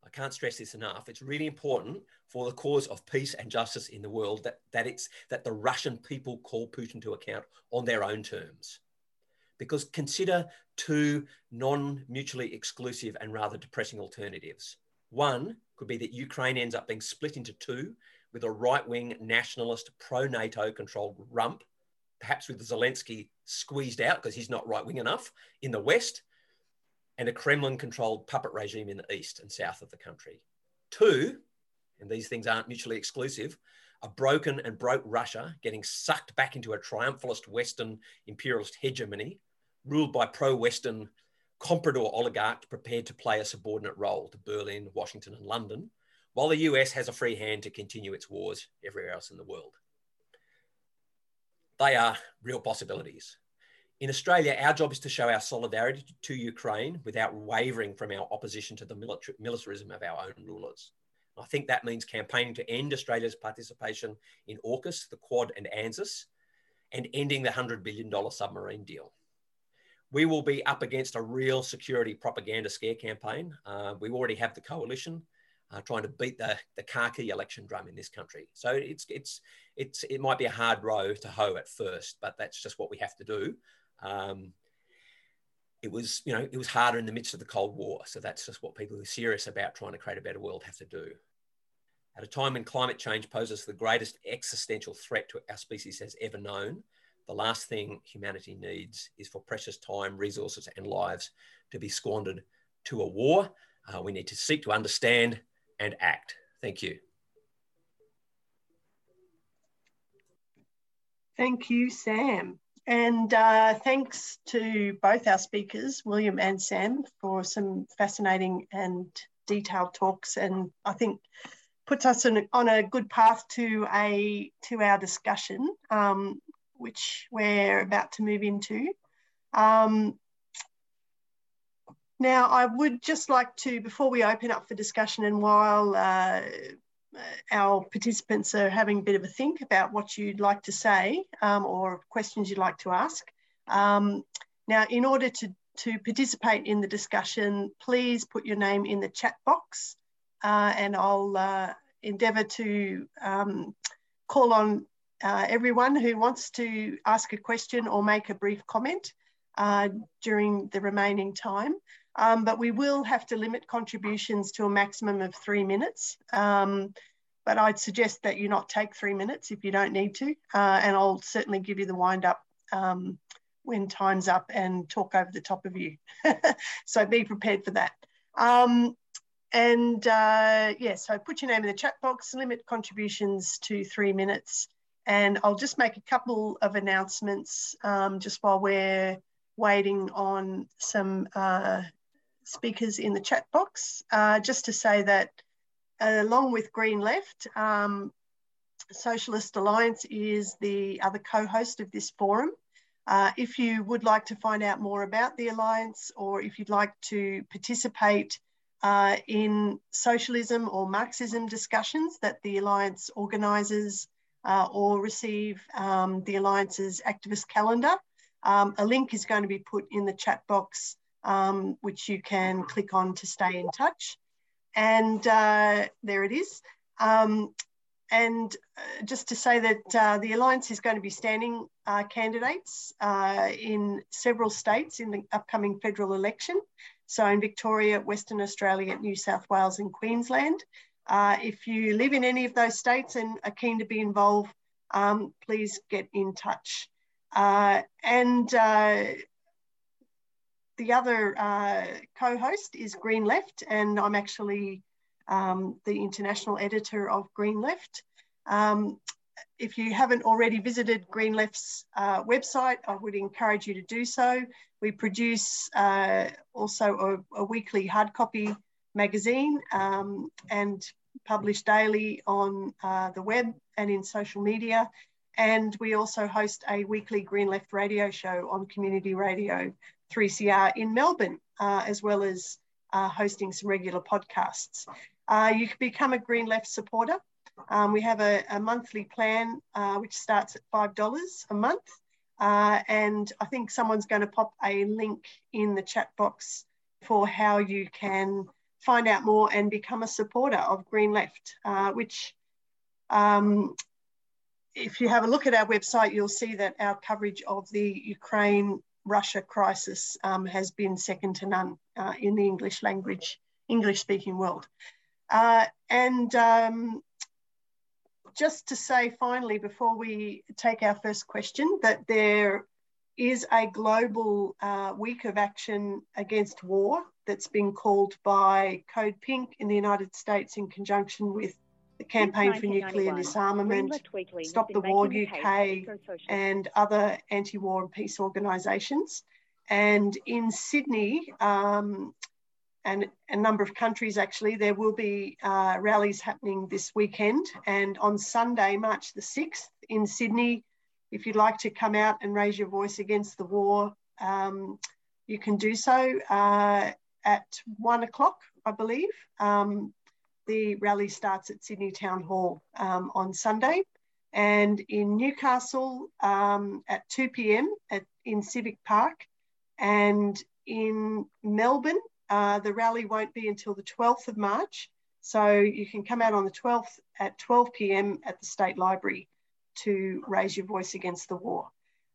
I can't stress this enough. It's really important for the cause of peace and justice in the world that, that, it's, that the Russian people call Putin to account on their own terms because consider two non mutually exclusive and rather depressing alternatives. One could be that Ukraine ends up being split into two with a right wing nationalist pro NATO controlled rump, perhaps with Zelensky squeezed out because he's not right wing enough in the West, and a Kremlin controlled puppet regime in the east and south of the country. Two, and these things aren't mutually exclusive, a broken and broke Russia getting sucked back into a triumphalist Western imperialist hegemony ruled by pro Western comprador oligarchs prepared to play a subordinate role to Berlin, Washington, and London, while the US has a free hand to continue its wars everywhere else in the world. they are real possibilities. In Australia, our job is to show our solidarity to Ukraine without wavering from our opposition to the militarism of our own rulers. I think that means campaigning to end Australia's participation in AUKUS, the Quad, and ANZUS, and ending the $100 billion submarine deal. We will be up against a real security propaganda scare campaign. Uh, we already have the coalition uh, trying to beat the, the khaki election drum in this country. So it's, it's, it's, it might be a hard row to hoe at first, but that's just what we have to do. Um, it was, you know, it was harder in the midst of the Cold War. So that's just what people who are serious about trying to create a better world have to do. At a time when climate change poses the greatest existential threat to our species has ever known, the last thing humanity needs is for precious time, resources, and lives to be squandered to a war. Uh, we need to seek to understand and act. Thank you. Thank you, Sam. And uh, thanks to both our speakers, William and Sam, for some fascinating and detailed talks. And I think puts us on, on a good path to a to our discussion, um, which we're about to move into. Um, now, I would just like to, before we open up for discussion and while uh, our participants are having a bit of a think about what you'd like to say um, or questions you'd like to ask. Um, now, in order to, to participate in the discussion, please put your name in the chat box uh, and I'll uh, endeavour to um, call on uh, everyone who wants to ask a question or make a brief comment uh, during the remaining time. Um, but we will have to limit contributions to a maximum of three minutes. Um, but I'd suggest that you not take three minutes if you don't need to. Uh, and I'll certainly give you the wind up um, when time's up and talk over the top of you. [LAUGHS] so be prepared for that. Um, and uh, yeah, so put your name in the chat box, limit contributions to three minutes. And I'll just make a couple of announcements um, just while we're waiting on some uh, speakers in the chat box, uh, just to say that uh, along with Green Left, um, Socialist Alliance is the other co-host of this forum. Uh, if you would like to find out more about the Alliance or if you'd like to participate uh, in socialism or Marxism discussions that the Alliance organises uh, or receive um, the Alliance's activist calendar, um, a link is going to be put in the chat box um, which you can click on to stay in touch. And uh, there it is. Um, and uh, just to say that uh, the Alliance is going to be standing uh, candidates uh, in several states in the upcoming federal election. So in Victoria, Western Australia, New South Wales and Queensland. Uh, if you live in any of those states and are keen to be involved, um, please get in touch. and the other uh, co-host is Green Left, and I'm actually um, the international editor of Green Left. Um, if you haven't already visited Green Left's uh, website, I would encourage you to do so. We produce uh, also a, a, weekly hard copy magazine um, and publish daily on uh, the web and in social media. And we also host a weekly Green Left radio show on community radio 3CR in Melbourne, uh, as well as uh, hosting some regular podcasts. Uh, you can become a Green Left supporter. Um, we have a, a monthly plan uh, which starts at $5 a month. And I think someone's going to pop a link in the chat box for how you can find out more and become a supporter of Green Left, uh, which um, if you have a look at our website, you'll see that our coverage of the Ukraine Russia crisis um, has been second to none uh, in the English language, English speaking world. Uh, and um, just to say finally, before we take our first question, that there is a global uh, week of action against war that's been called by Code Pink in the United States in conjunction with the Campaign for Nuclear Disarmament, Stop the War UK, and other anti war and peace organisations. And in Sydney, um, and a number of countries actually, there will be uh, rallies happening this weekend. And on Sunday, March the 6th, in Sydney, if you'd like to come out and raise your voice against the war, um, you can do so uh, at one o'clock, I believe. Um, the rally starts at Sydney Town Hall um, on Sunday. And in Newcastle um, at 2 p.m. At, in Civic Park. And in Melbourne, uh, the rally won't be until the 12th of March. So you can come out on the 12th at 12 p.m. at the State Library to raise your voice against the war.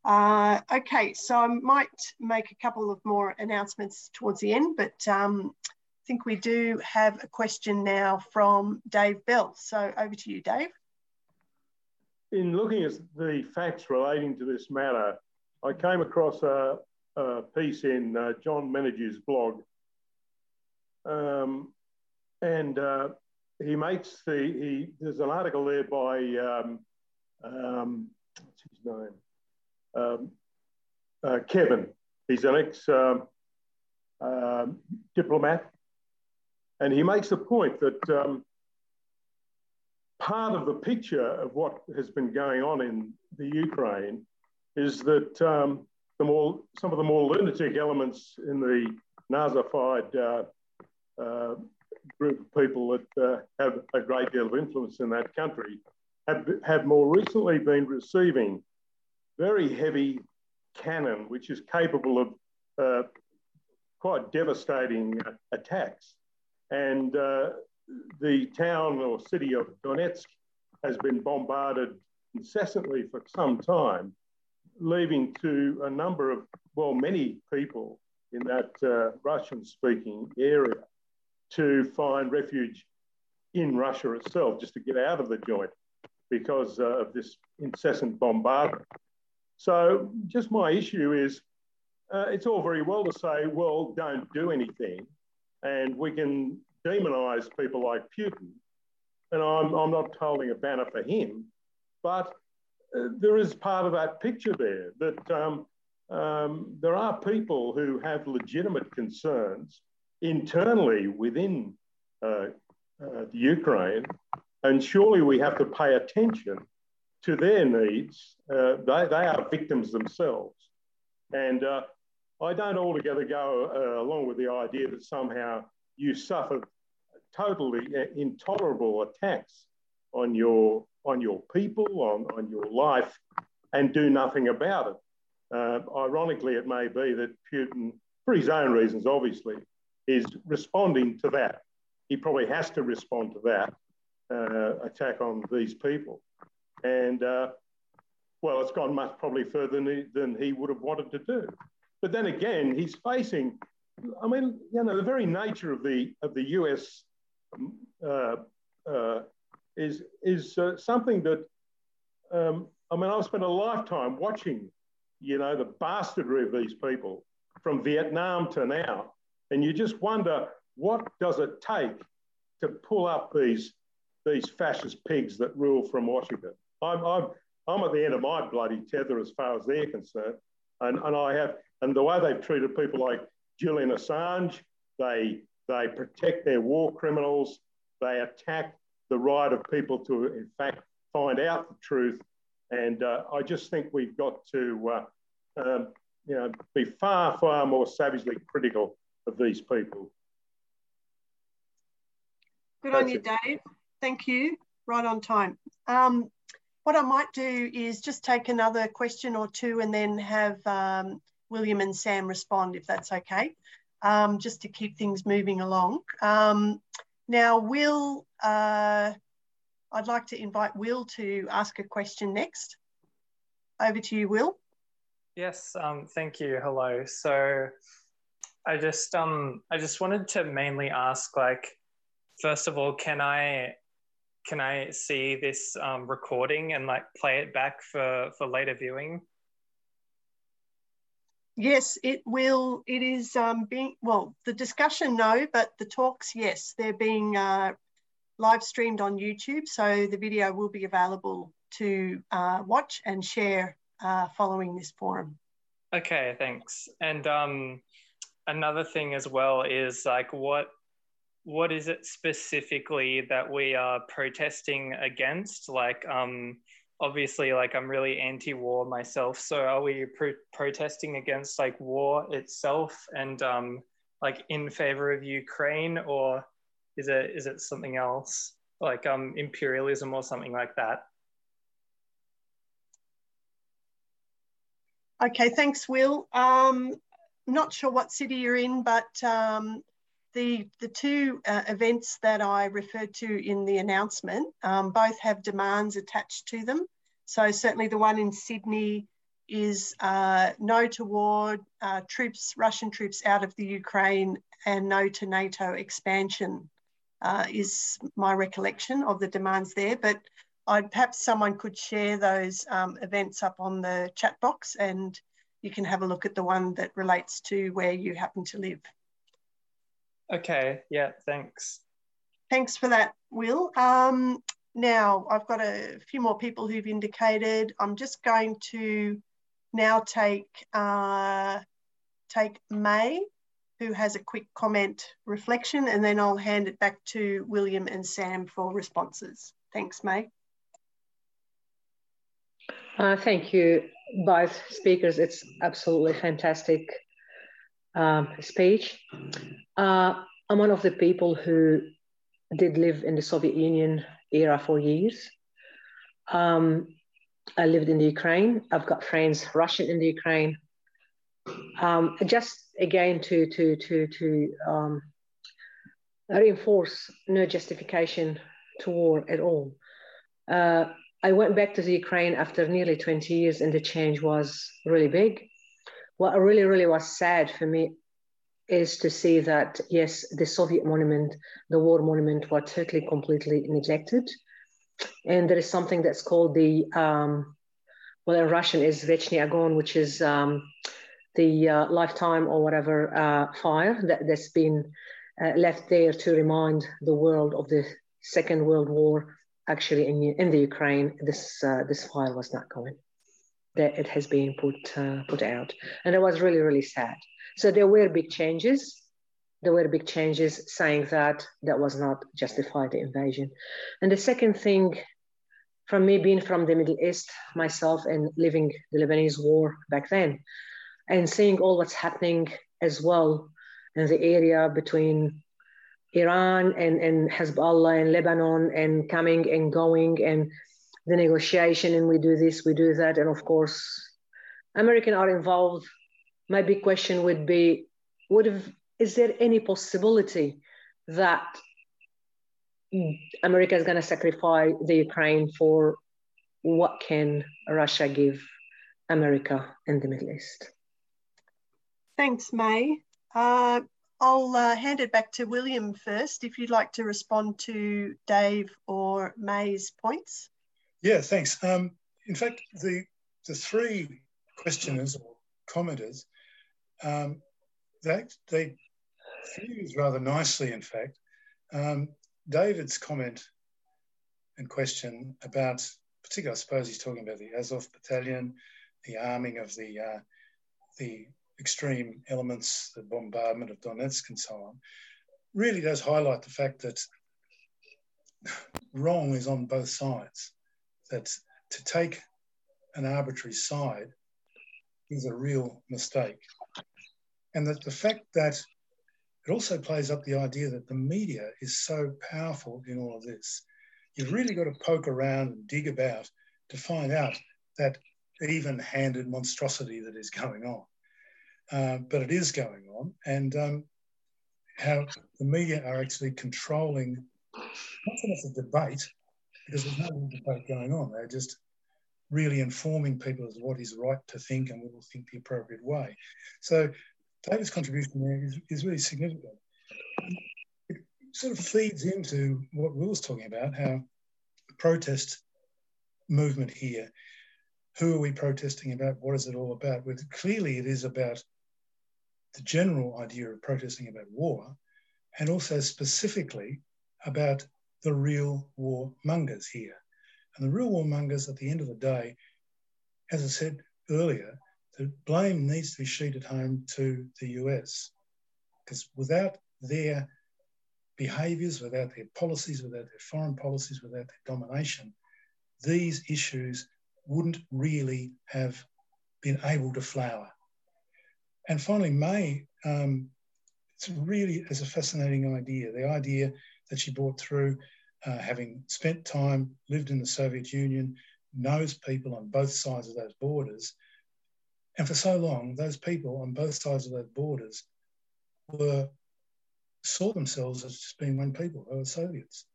Uh, okay, so I might make a couple of more announcements towards the end, but um, I think we do have a question now from Dave Bell. So over to you, Dave. In looking at the facts relating to this matter, I came across a, a piece in uh, John Menadue's blog, um, and uh, he makes the he. There's an article there by um, um, what's his name? Um, uh, Kevin. He's an ex um, um, diplomat. And he makes the point that um, part of the picture of what has been going on in the Ukraine is that um, the more, some of the more lunatic elements in the Nazified uh, uh, group of people that uh, have a great deal of influence in that country have, have more recently been receiving very heavy cannon, which is capable of uh, quite devastating attacks. And uh, the town or city of Donetsk has been bombarded incessantly for some time, leaving to a number of, well, many people in that uh, Russian speaking area to find refuge in Russia itself, just to get out of the joint because uh, of this incessant bombardment. So, just my issue is uh, it's all very well to say, well, don't do anything, and we can demonize people like Putin. And I'm, I'm not holding a banner for him, but uh, there is part of that picture there that um, um, there are people who have legitimate concerns internally within uh, uh, the Ukraine, and surely we have to pay attention to their needs. Uh, they, they are victims themselves. And uh, I don't altogether go uh, along with the idea that somehow you suffer totally uh, intolerable attacks on your, on your people, on, on your life, and do nothing about it. Uh, ironically, it may be that Putin, for his own reasons, obviously, is responding to that. He probably has to respond to that uh, attack on these people. And uh, well, it's gone much probably further than he, than he would have wanted to do. But then again, he's facing, I mean, you know, the very nature of the of the US uh, uh, is is uh, something that um, I mean, I've spent a lifetime watching, you know, the bastardry of these people from Vietnam to now, and you just wonder what does it take to pull up these these fascist pigs that rule from Washington. I'm, I'm, I'm at the end of my bloody tether as far as they're concerned. And, and I have, and the way they've treated people like Julian Assange, they, they protect their war criminals, they attack the right of people to, in fact, find out the truth. And uh, I just think we've got to, uh, um, you know, be far, far more savagely critical of these people. Good That's on you, it. Dave. Thank you. Right on time. Um, what I might do is just take another question or two and then have um, William and Sam respond if that's okay, um, just to keep things moving along. Um, now, Will, uh, I'd like to invite Will to ask a question next. Over to you, Will. Yes, um, thank you. Hello. So I just um I just wanted to mainly ask like first of all, can I can I see this um, recording and like play it back for for later viewing? Yes, it will. It is um, being well. The discussion, no, but the talks, yes, they're being uh, live streamed on YouTube, so the video will be available to uh, watch and share uh, following this forum. Okay, thanks. And um, another thing as well is like what what is it specifically that we are protesting against? Like, um, obviously like I'm really anti-war myself. So are we pro- protesting against like war itself and um, like in favor of Ukraine, or is it is it something else like um, imperialism or something like that? Okay, thanks, Will. Um, not sure what city you're in, but um, the, the two uh, events that I referred to in the announcement um, both have demands attached to them. So certainly the one in Sydney is uh, no to war, uh, troops, Russian troops out of the Ukraine and no to NATO expansion uh, is my recollection of the demands there. But I'd perhaps someone could share those um, events up on the chat box and you can have a look at the one that relates to where you happen to live. Okay, yeah, thanks. Thanks for that, Will. Um, now, I've got a few more people who've indicated. I'm just going to now take, uh, take May, who has a quick comment reflection, and then I'll hand it back to William and Sam for responses. Thanks, May. Uh, thank you, both speakers. It's absolutely fantastic um, speech. Uh, I'm one of the people who did live in the Soviet Union era for years. Um, I lived in the Ukraine. I've got friends Russian in the Ukraine. Um, just again to to to to um, reinforce no justification to war at all. Uh, I went back to the Ukraine after nearly 20 years, and the change was really big. What really, really was sad for me is to see that, yes, the Soviet monument, the war monument, were totally, completely neglected. And there is something that's called the, um, well, in Russian is Vechny Ogon, which is um, the uh, lifetime or whatever uh, fire that, that's been uh, left there to remind the world of the Second World War actually in, in the Ukraine, this uh, this file was not going. That it has been put uh, put out, and it was really really sad. So there were big changes. There were big changes saying that that was not justified the invasion. And the second thing, from me being from the Middle East myself and living the Lebanese war back then, and seeing all what's happening as well in the area between Iran and, and Hezbollah and Lebanon and coming and going and the negotiation and we do this, we do that. And of course, American are involved. My big question would be, would have, is there any possibility that America is going to sacrifice the Ukraine for what can Russia give America in the Middle East? Thanks, May. Uh, I'll uh, hand it back to William first, if you'd like to respond to Dave or May's points. Yeah, thanks. Um, in fact, the the three questioners or commenters, um, they they fused rather nicely. In fact, um, David's comment and question about, particularly, I suppose he's talking about the Azov battalion, the arming of the uh, the extreme elements, the bombardment of Donetsk and so on, really does highlight the fact that [LAUGHS] wrong is on both sides. That to take an arbitrary side is a real mistake. And that the fact that it also plays up the idea that the media is so powerful in all of this. You've really got to poke around and dig about to find out that even handed monstrosity that is going on. Uh, but it is going on, and um, how the media are actually controlling not so much the debate, because there's no debate going on. They're just really informing people as what is right to think and we will think the appropriate way. So David's contribution there is, is really significant. It sort of feeds into what Will was talking about, how the protest movement here, who are we protesting about? What is it all about? Well, clearly it is about the general idea of protesting about war, and also specifically about the real war mongers here. And the real war mongers at the end of the day, as I said earlier, the blame needs to be sheeted home to the US. Because without their behaviours, without their policies, without their foreign policies, without their domination, these issues wouldn't really have been able to flower. And finally, May, um, it's really is a fascinating idea. The idea that she brought through, uh, having spent time, lived in the Soviet Union, knows people on both sides of those borders. And for so long, those people on both sides of those borders were saw themselves as just being one people, they were Soviets.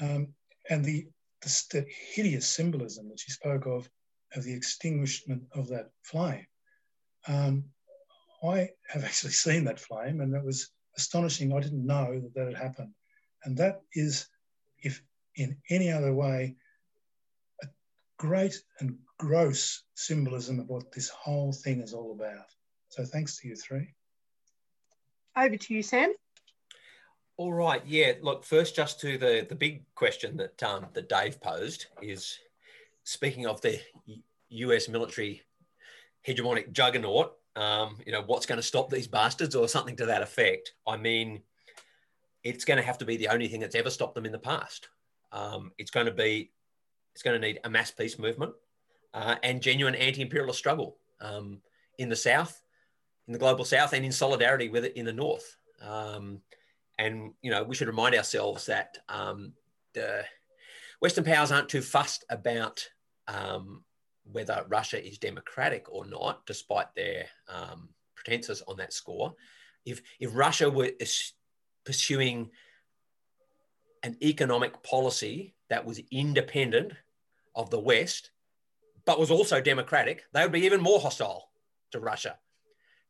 Um, and the, the, the, hideous symbolism that she spoke of, of the extinguishment of that flame, um, I have [LAUGHS] actually seen that flame and it was astonishing. I didn't know that that had happened. And that is, if in any other way, a great and gross symbolism of what this whole thing is all about. So thanks to you three. Over to you, Sam. All right. Yeah. Look, first, just to the the big question that um, that Dave posed is, speaking of the U.S. military hegemonic juggernaut, um, you know, what's going to stop these bastards, or something to that effect. I mean, it's going to have to be the only thing that's ever stopped them in the past. Um, it's going to be, it's going to need a mass peace movement uh, and genuine anti-imperialist struggle um, in the south, in the global south, and in solidarity with it in the north. Um, and you know we should remind ourselves that um, the Western powers aren't too fussed about um, whether Russia is democratic or not, despite their um, pretenses on that score. If if Russia were pursuing an economic policy that was independent of the West, but was also democratic, they would be even more hostile to Russia.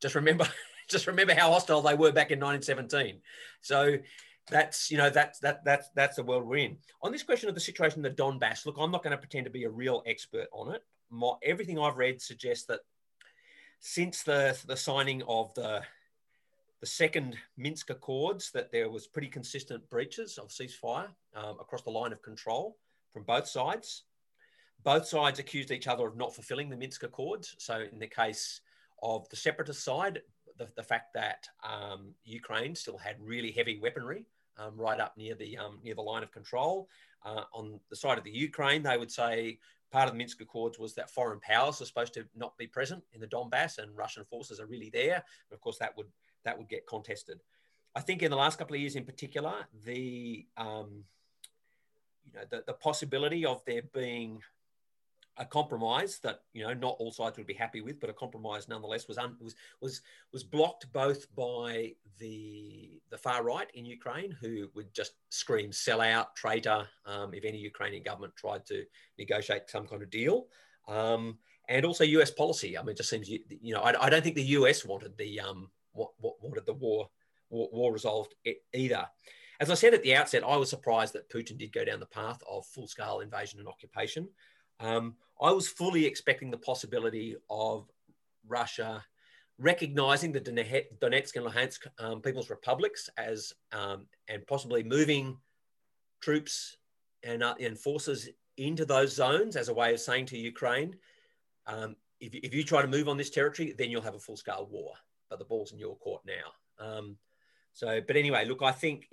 Just remember, [LAUGHS] just remember how hostile they were back in 1917. So that's you know that's that that's that's the world we're in. On this question of the situation in the Donbass, look, I'm not going to pretend to be a real expert on it. My, everything I've read suggests that since the the signing of the the second Minsk Accords, that there was pretty consistent breaches of ceasefire um, across the line of control from both sides. Both sides accused each other of not fulfilling the Minsk Accords. So, in the case of the separatist side, the, the fact that um, Ukraine still had really heavy weaponry um, right up near the um, near the line of control. Uh, on the side of the Ukraine, they would say part of the Minsk Accords was that foreign powers are supposed to not be present in the Donbass, and Russian forces are really there. And of course, that would that would get contested. I think in the last couple of years, in particular, the um, you know the, the possibility of there being a compromise that you know not all sides would be happy with, but a compromise nonetheless was un, was was was blocked both by the the far right in Ukraine, who would just scream "sell out, traitor" um, if any Ukrainian government tried to negotiate some kind of deal, um, and also U.S. policy. I mean, it just seems you, you know I, I, don't think the U.S. wanted the um, what, what wanted the war, war war resolved either. As I said at the outset, I was surprised that Putin did go down the path of full scale invasion and occupation. Um, I was fully expecting the possibility of Russia recognizing the Donetsk and Luhansk um, People's Republics as um, and possibly moving troops and, uh, and, forces into those zones as a way of saying to Ukraine, um, if, if, you try to move on this territory, then you'll have a full scale war. But the ball's in your court now. Um, so, but anyway, look, I think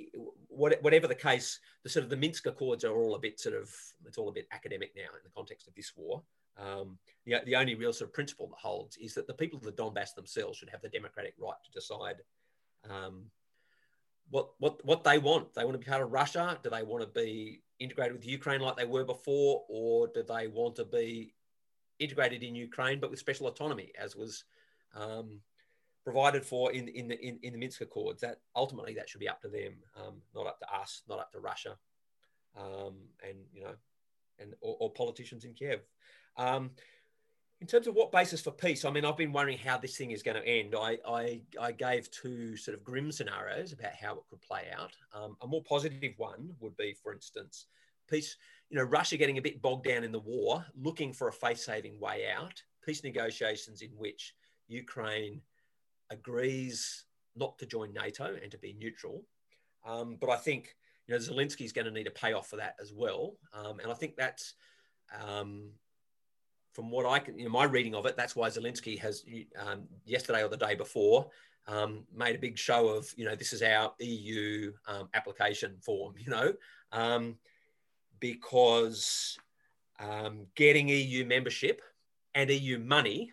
what, whatever the case, the sort of the Minsk Accords are all a bit sort of it's all a bit academic now in the context of this war. Um, the, the only real sort of principle that holds is that the people of the Donbass themselves should have the democratic right to decide um, what what what they want. They want to be part of Russia. Do they want to be integrated with Ukraine like they were before, or do they want to be integrated in Ukraine but with special autonomy, as was um, provided for in in the in, in the Minsk Accords. That ultimately that should be up to them, um, not up to us, not up to Russia, um, and you know, and or, or politicians in Kiev. Um, in terms of what basis for peace, I mean, I've been wondering how this thing is going to end. I, I, I gave two sort of grim scenarios about how it could play out. Um, a more positive one would be, for instance, peace, you know, Russia getting a bit bogged down in the war, looking for a face saving way out, peace negotiations in which Ukraine agrees not to join NATO and to be neutral. Um, but I think you know Zelensky is going to need a payoff for that as well, um, and I think that's um, from what I can, you know, my reading of it. That's why Zelensky has um, yesterday or the day before um, made a big show of you know this is our EU um, application form, [LAUGHS] you know, because um, getting EU membership and EU money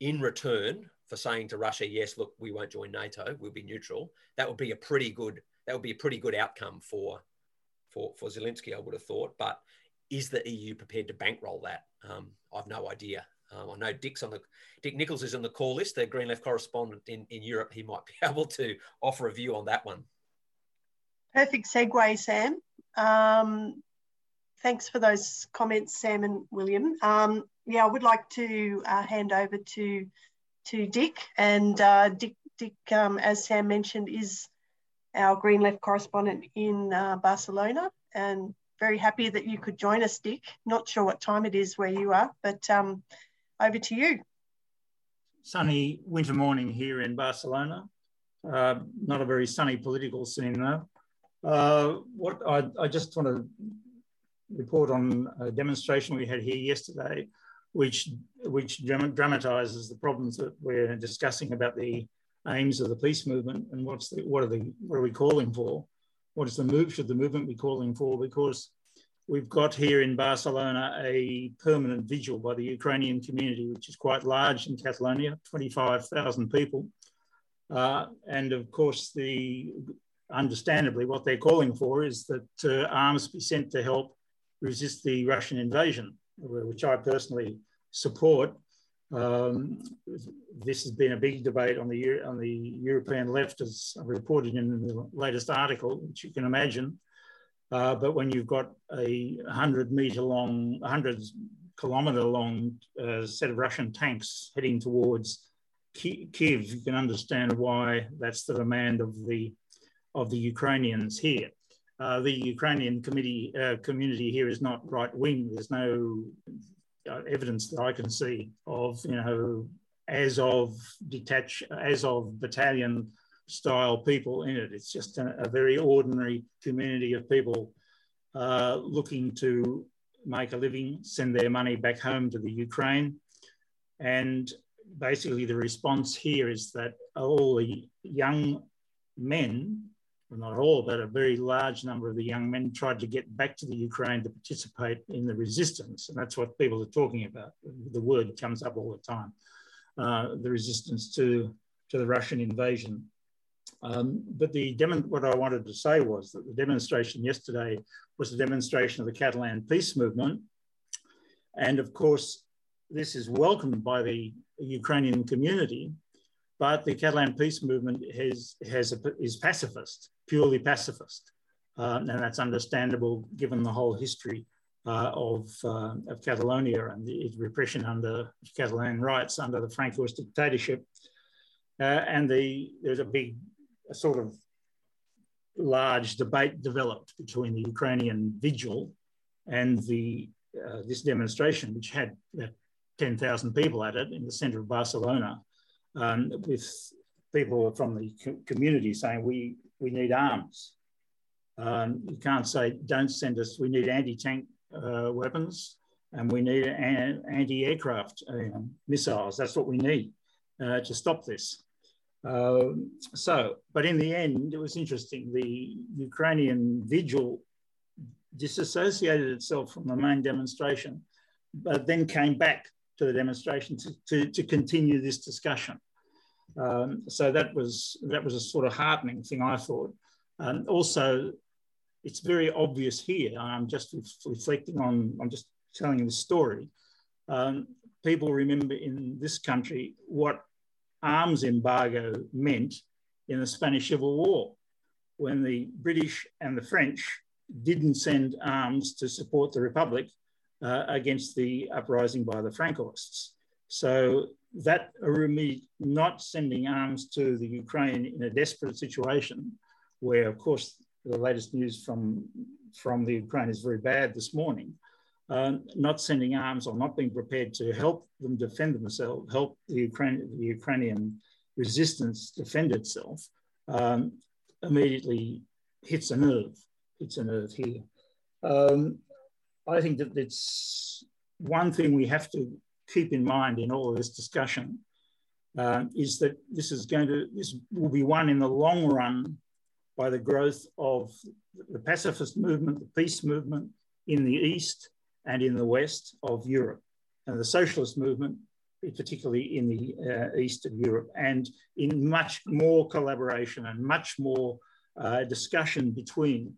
in return for saying to Russia, yes, look, we won't join NATO, we'll be neutral, that would be a pretty good that would be a pretty good outcome for for for Zelensky, I would have thought. But is the EU prepared to bankroll that? Um, I've no idea. Um, I know Dick's on the Dick Nichols is on the call list, the Green Left correspondent in, in Europe. He might [LAUGHS] be able to offer a view on that one. Perfect segue, Sam. Um, thanks for those comments, Sam and William. Um, yeah, I would like to uh, hand over to to Dick, and uh, Dick, Dick um, as Sam mentioned, is our Green Left correspondent in uh, Barcelona, and very happy that you could join us, Dick. Not sure what time it is where you are, but um, over to you. Sunny winter morning here in Barcelona. Uh, not a very sunny political scene though. Uh, what I, I, just want to report on a demonstration we had here yesterday, which which dramatizes the problems that we're discussing about the aims of the peace movement and what's the, what are the what are we calling for? What is the move? Should the movement be calling for? Because we've got here in Barcelona a permanent vigil by the Ukrainian community, which is quite large in Catalonia, 25,000 people. Uh, and of course, the understandably, what they're calling for is that uh, arms be sent to help resist the Russian invasion, which I personally support. Um, this has been a big debate on the on the European left, as reported in the latest article, which you can imagine. Uh, but when you've got a 100 meter long, 100 kilometer long uh, set of Russian tanks heading towards Kiev, you can understand why that's the demand of the of the Ukrainians here. Uh, the Ukrainian committee, uh, community here is not right wing. There's no uh, evidence that I can see of, you know, Azov detached, Azov battalion style people in it. It's just a, a very ordinary community of people uh, looking to make a living, send their money back home to the Ukraine. And basically the response here is that all the young men not all, but a very large number of the young men tried to get back to the Ukraine to participate in the resistance. And that's what people are talking about. The word comes up all the time. Uh, the resistance to, to the Russian invasion. Um, but the what I wanted to say was that the demonstration yesterday was a demonstration of the Catalan peace movement. And of course, this is welcomed by the Ukrainian community, but the Catalan peace movement has, has a, is pacifist purely pacifist. Uh, and that's understandable given the whole history uh, of, uh, of Catalonia and the repression under Catalan rights under the Francoist dictatorship. Uh, and the, there's a big a sort of large debate developed between the Ukrainian vigil and the, uh, this demonstration, which had 10,000 people at it in the center of Barcelona, um, with people from the community saying we we need arms. Um, you can't say, don't send us, we need anti-tank uh, weapons and we need an anti-aircraft uh, missiles. That's what we need uh, to stop this. Um, so, but in the end, it was interesting. The Ukrainian vigil disassociated itself from the main demonstration, but then came back to the demonstration to, to, to continue this discussion. Um, so that was that was a sort of heartening thing, I thought. And also, it's very obvious here. I'm just reflecting on. I'm just telling you the story. Um, people remember in this country what arms embargo meant in the Spanish Civil War, when the British and the French didn't send arms to support the Republic uh, against the uprising by the Francoists. So that Arumi not sending arms to the Ukraine in a desperate situation, where of course the latest news from, from the Ukraine is very bad this morning, um, not sending arms or not being prepared to help them defend themselves, help the, Ukraine, the Ukrainian resistance defend itself, um, immediately hits a nerve, hits a nerve here. Um, I think that it's one thing we have to keep in mind in all of this discussion uh, is that this is going to, this will be won in the long run by the growth of the pacifist movement, the peace movement in the East, and in the west of Europe. And the socialist movement, particularly in the uh, east of Europe, and in much more collaboration and much more uh, discussion between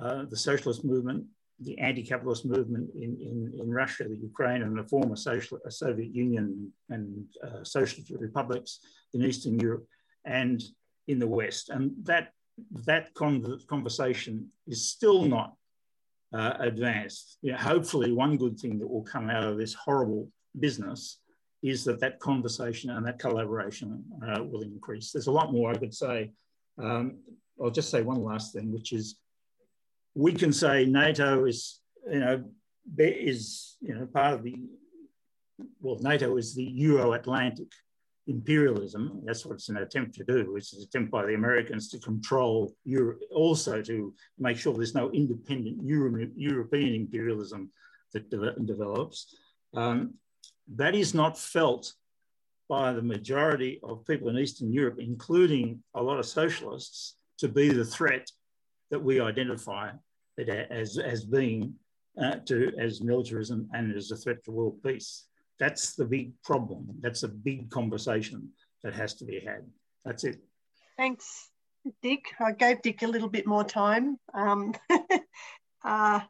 uh, the socialist movement, the anti-capitalist movement in, in, in, Russia, the Ukraine, and the former social, uh, Soviet Union and uh, socialist republics in Eastern Europe and in the West. And that, that con conversation is still not uh, advanced. You know, hopefully, one good thing that will come out of this horrible business is that that conversation and that collaboration uh, will increase. There's a lot more I could say. Um, I'll just say one last thing, which is we can say NATO is, you know, is you know part of the well, NATO is the Euro-Atlantic imperialism. That's what it's an attempt to do. It's an attempt by the Americans to control Europe, also to make sure there's no independent Euro European imperialism that de develops. Um, that is not felt by the majority of people in Eastern Europe, including a lot of socialists, to be the threat that we identify as, as being uh, to, as militarism and as a threat to world peace. That's the big problem. That's a big conversation that has to be had. That's it. Thanks, Dick. I gave Dick a little bit more time. Um, [LAUGHS] uh,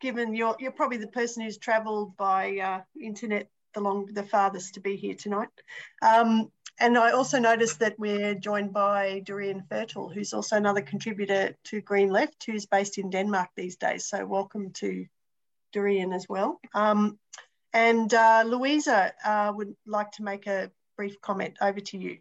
given you're, you're probably the person who's travelled by uh, internet the long the farthest to be here tonight. Um, and I also noticed that we're joined by Dorian Fertel, who's also another contributor to Green Left, who's based in Denmark these days. So welcome to Dorian as well. Um, and uh, Louisa uh, would like to make a brief comment. Over to you.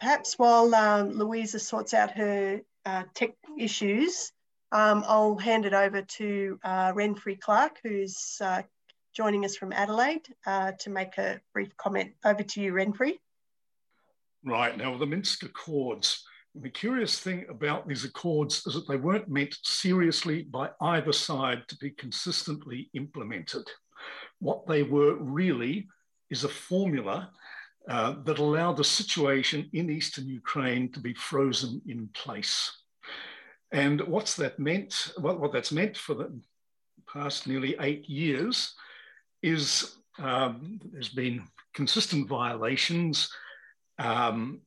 Perhaps while um, Louisa sorts out her uh, tech issues, um, I'll hand it over to uh, Renfrey Clark, who's uh, joining us from Adelaide uh, to make a brief comment. Over to you, Renfrey. Right, now the Minsk Accords. The curious thing about these accords is that they weren't meant seriously by either side to be consistently implemented. What they were really is a formula uh, that allowed the situation in eastern Ukraine to be frozen in place. And what's that meant? Well, what that's meant for the past nearly eight years is um, there's been consistent violations. Um,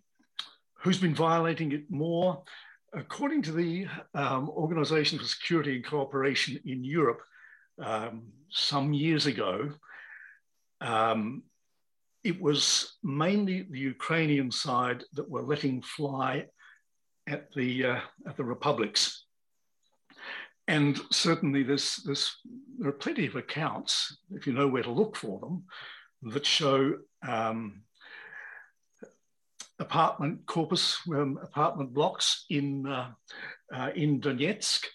who's been violating it more? According to the um, Organization for Security and Cooperation in Europe, um, some years ago, um, it was mainly the Ukrainian side that were letting fly at the, uh, at the republics and certainly there are plenty of accounts, if you know where to look for them, that show um, apartment corpus, um, apartment blocks in, uh, uh, in Donetsk,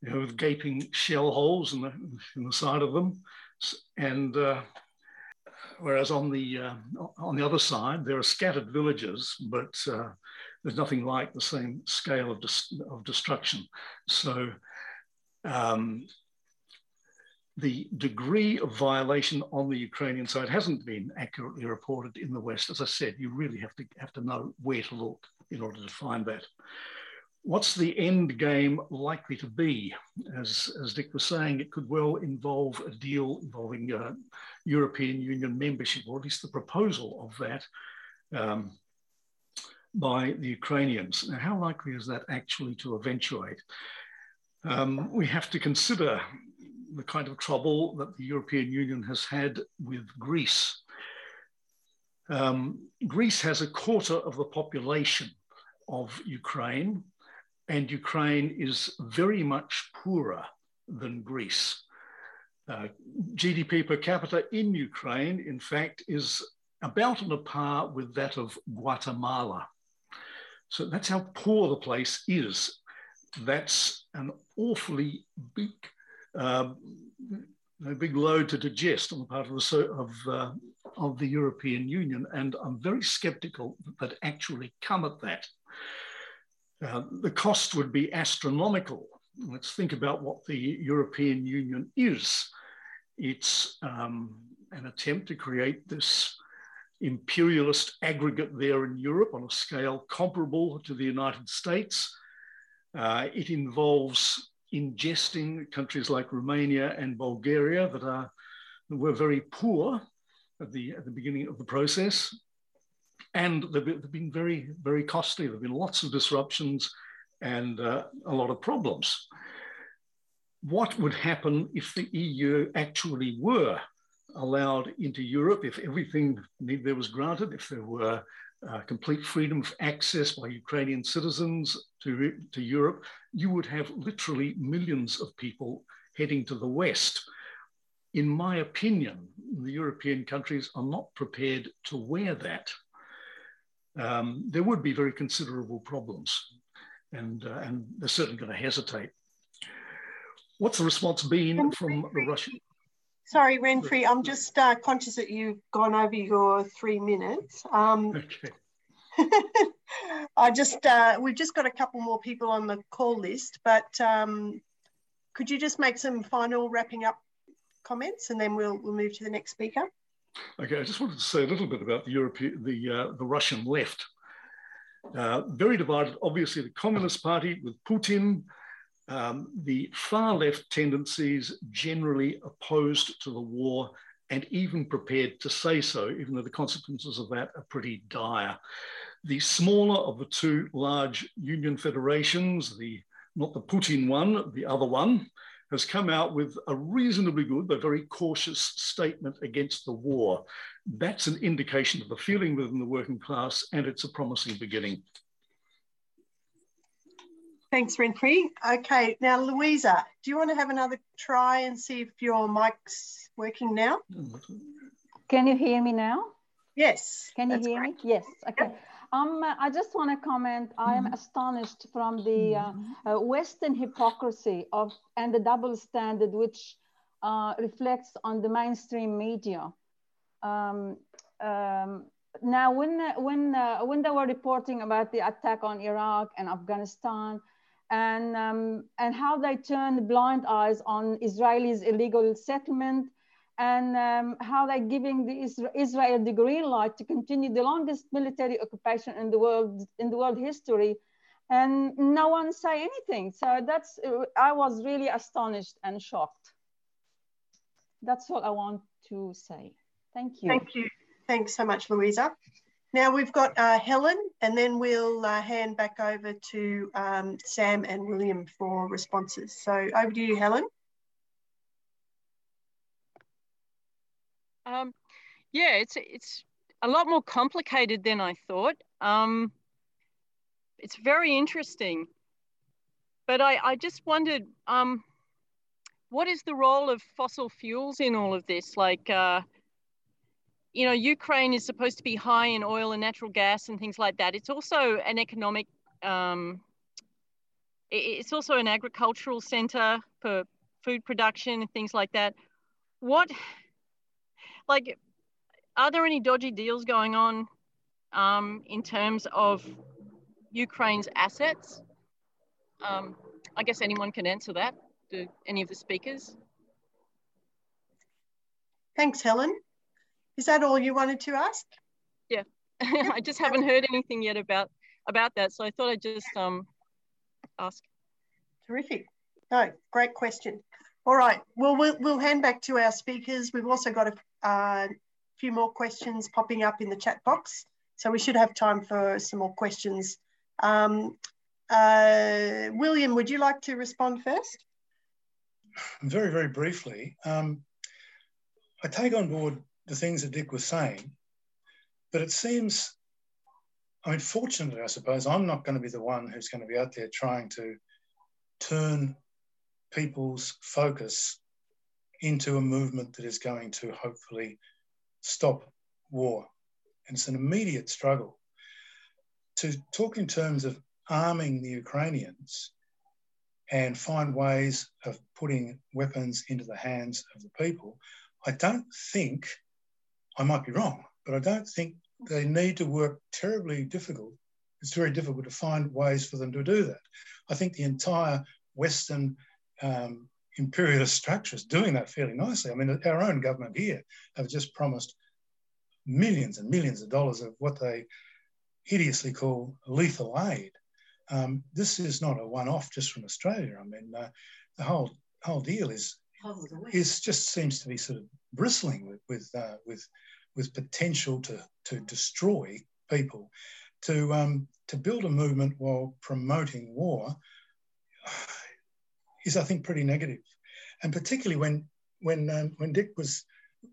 you know, with gaping shell holes in the, in the side of them. And uh, whereas on the, uh, on the other side, there are scattered villages, but uh, there's nothing like the same scale of, of destruction. So um, the degree of violation on the Ukrainian side hasn't been accurately reported in the West. As I said, you really have to have to know where to look in order to find that. What's the end game likely to be? As, as Dick was saying, it could well involve a deal involving uh, European Union membership, or at least the proposal of that um, by the Ukrainians. Now, how likely is that actually to eventuate? Um, we have to consider the kind of trouble that the European Union has had with Greece. Um, Greece has a quarter of the population of Ukraine, and Ukraine is very much poorer than Greece. Uh, GDP per capita in Ukraine, in fact, is about on a par with that of Guatemala. So that's how poor the place is that's an awfully big, um, a big load to digest on the part of the, of, uh, of the European Union. And I'm very skeptical that actually come at that. Uh, the cost would be astronomical. Let's think about what the European Union is. It's um, an attempt to create this imperialist aggregate there in Europe on a scale comparable to the United States uh, it involves ingesting countries like Romania and Bulgaria that are were very poor at the, at the beginning of the process. And they've, they've been very, very costly. There have been lots of disruptions and uh, a lot of problems. What would happen if the EU actually were allowed into Europe, if everything there was granted, if there were uh, complete freedom of access by Ukrainian citizens to, to Europe, you would have literally millions of people heading to the West. In my opinion, the European countries are not prepared to wear that. Um, there would be very considerable problems, and, uh, and they're certainly going to hesitate. What's the response been from the Russian? Sorry, Renfrey, I'm just uh, conscious that you've gone over your three minutes. Um, okay. [LAUGHS] I just, uh, we've just got a couple more people on the call list, but um, could you just make some final wrapping up comments and then we'll, we'll move to the next speaker? Okay, I just wanted to say a little bit about the European, the, uh, the Russian left. Uh, very divided, obviously the Communist Party with Putin, um, the far left tendencies generally opposed to the war and even prepared to say so, even though the consequences of that are pretty dire. The smaller of the two large union federations, the not the Putin one, the other one, has come out with a reasonably good but very cautious statement against the war. That's an indication of the feeling within the working class, and it's a promising beginning. Thanks, Renfrey. Okay, now Louisa, do you want to have another try and see if your mic's working now? Can you hear me now? Yes. Can you hear great. me? Yes. Okay. Yep. Um, I just want to comment. I am mm-hmm. astonished from the uh, uh, Western hypocrisy of and the double standard which uh, reflects on the mainstream media. Um, um, now, when when uh, when they were reporting about the attack on Iraq and Afghanistan, and, um, and how they turned blind eyes on Israelis' illegal settlement and um, how they're giving the Israel the green light to continue the longest military occupation in the world in the world history, and no one say anything. So that's I was really astonished and shocked. That's all I want to say. Thank you. Thank you. Thanks so much, Louisa. Now we've got uh, Helen, and then we'll uh, hand back over to um, Sam and William for responses. So over to you, Helen. Um, yeah, it's it's a lot more complicated than I thought. Um, it's very interesting, but I, I just wondered, um, what is the role of fossil fuels in all of this? Like, uh, you know, Ukraine is supposed to be high in oil and natural gas and things like that. It's also an economic, um, it's also an agricultural center for food production and things like that. What, like, are there any dodgy deals going on um, in terms of Ukraine's assets? Um, I guess anyone can answer that. Do any of the speakers? Thanks, Helen. Is that all you wanted to ask? Yeah, [LAUGHS] I just haven't heard anything yet about about that, so I thought I'd just um ask. Terrific. No, great question. All right. Well, we'll we'll hand back to our speakers. We've also got a uh, few more questions popping up in the chat box, so we should have time for some more questions. Um, uh, William, would you like to respond first? Very, very briefly. Um, I take on board the things that Dick was saying. But it seems, I mean, fortunately, I suppose, I'm not going to be the one who's going to be out there trying to turn people's focus into a movement that is going to hopefully stop war. And it's an immediate struggle. To talk in terms of arming the Ukrainians and find ways of putting weapons into the hands of the people, I don't think I might be wrong, but I don't think they need to work terribly difficult. It's very difficult to find ways for them to do that. I think the entire Western um, imperialist structure is doing that fairly nicely. I mean, our own government here have just promised millions and millions of dollars of what they hideously call lethal aid. Um, this is not a one-off just from Australia. I mean, uh, the whole whole deal is is just seems to be sort of bristling with with uh, with, with potential to to destroy people, to um, to build a movement while promoting war is, I think, pretty negative, and particularly when when um, when Dick was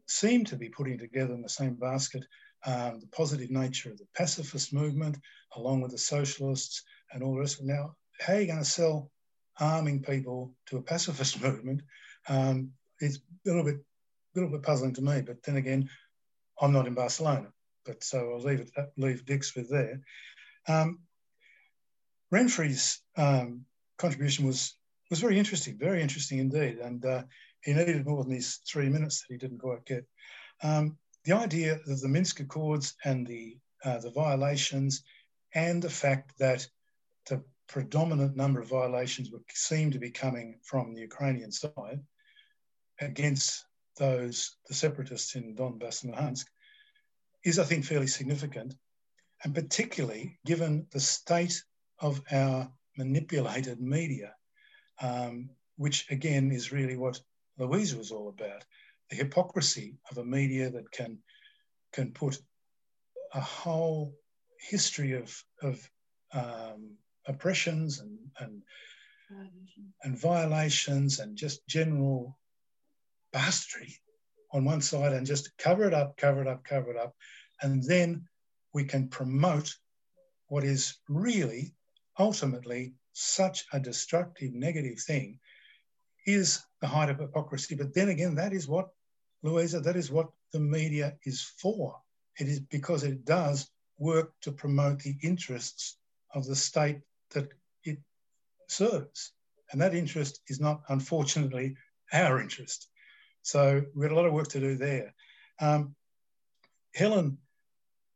seemed to be putting together in the same basket um, the positive nature of the pacifist movement, along with the socialists and all the rest. Now, how are you going to sell arming people to a pacifist [LAUGHS] movement? Um, it's a little bit, little bit puzzling to me. But then again, I'm not in Barcelona, but so I'll leave it, leave Dick's with there. Um, Renfrey's um, contribution was was very interesting, very interesting indeed, and uh, he needed more than these three minutes that he didn't quite get. Um, the idea of the Minsk Accords and the uh, the violations, and the fact that the predominant number of violations would seem to be coming from the Ukrainian side against those the separatists in Donbass and Luhansk is, I think, fairly significant, and particularly given the state of our manipulated media, um, which again is really what Louisa was all about. The hypocrisy of a media that can can put a whole history of, of um, oppressions and, and, and violations and just general bastardry on one side and just cover it up, cover it up, cover it up. And then we can promote what is really ultimately such a destructive, negative thing is the height of hypocrisy. But then again, that is what, Louisa, that is what the media is for. It is because it does work to promote the interests of the state that it serves. And that interest is not, unfortunately, our interest. So we've got a lot of work to do there. Um, Helen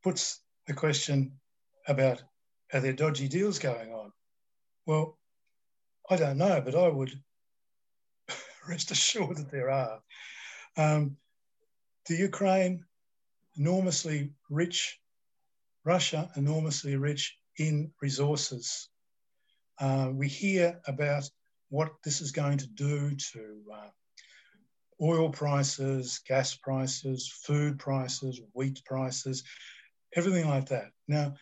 puts the question about are there dodgy deals going on? Well, I don't know, but I would [LAUGHS] rest assured that there are. Um, the Ukraine, enormously rich, Russia, enormously rich in resources. Uh, we hear about what this is going to do to uh, oil prices, gas prices, food prices, wheat prices, everything like that. Now,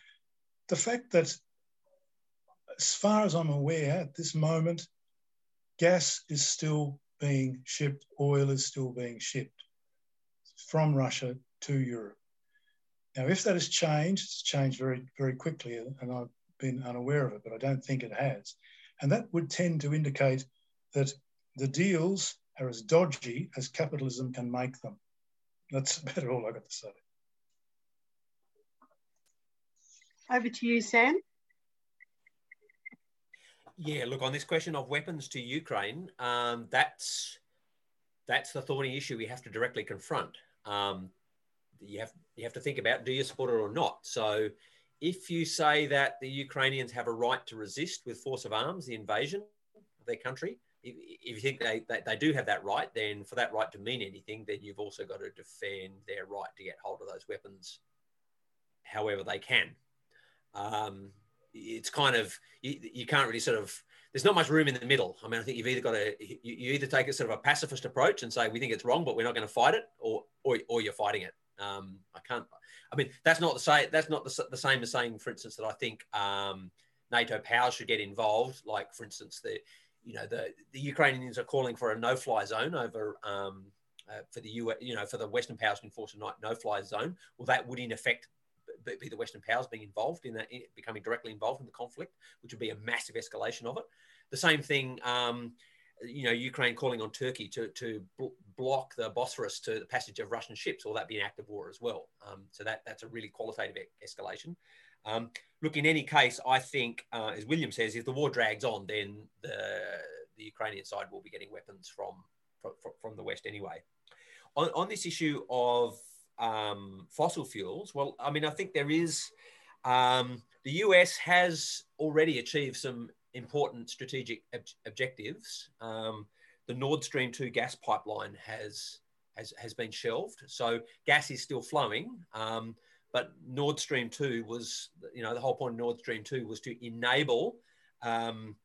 the fact that, as far as I'm aware, at this moment, gas is still being shipped, oil is still being shipped from Russia to Europe. Now, if that has changed, it's changed very, very quickly, and I've been unaware of it, but I don't think it has. And that would tend to indicate that the deals are as dodgy as capitalism can make them. That's [LAUGHS] about all I've got to say. Over to you, Sam. Yeah, look, on this question of weapons to Ukraine, um, that's that's the thorny issue we have to directly confront. Um, you have you have to think about do you support it or not. So, if you say that the Ukrainians have a right to resist with force of arms the invasion of their country, if, if you think they, they, they do have that right, then for that right to mean anything, then you've also got to defend their right to get hold of those weapons however they can. Um, it's kind of you, you, can't really sort of there's not much room in the middle. I mean, I think you've either got to you, you, either take a sort of a pacifist approach and say we think it's wrong, but we're not going to fight it, or or, or you're fighting it. Um, I can't. I mean, that's not the same, That's not the, the same as saying, for instance, that I think um, NATO powers should get involved. Like, for instance, the you know the the Ukrainians are calling for a no-fly zone over. Um, uh, for the US, you know, for the Western powers to enforce a no-fly zone, well, that would in effect be the Western powers being involved in that, becoming directly involved in the conflict, which would be a massive escalation of it. The same thing, um, you know, Ukraine calling on Turkey to, to block the Bosphorus to the passage of Russian ships, or that be an act of war as well. Um, so that, that's a really qualitative escalation. Um, look, in any case, I think, uh, as William says, if the war drags on, then the, the Ukrainian side will be getting weapons from, from, from the West anyway. On, on this issue of um, fossil fuels, well, I mean, I think there is, um, the US has already achieved some important strategic ob- objectives. Um, the Nord Stream 2 gas pipeline has, has, has been shelved. So gas is still flowing, um, but Nord Stream 2 was, you know, the whole point of Nord Stream 2 was to enable um,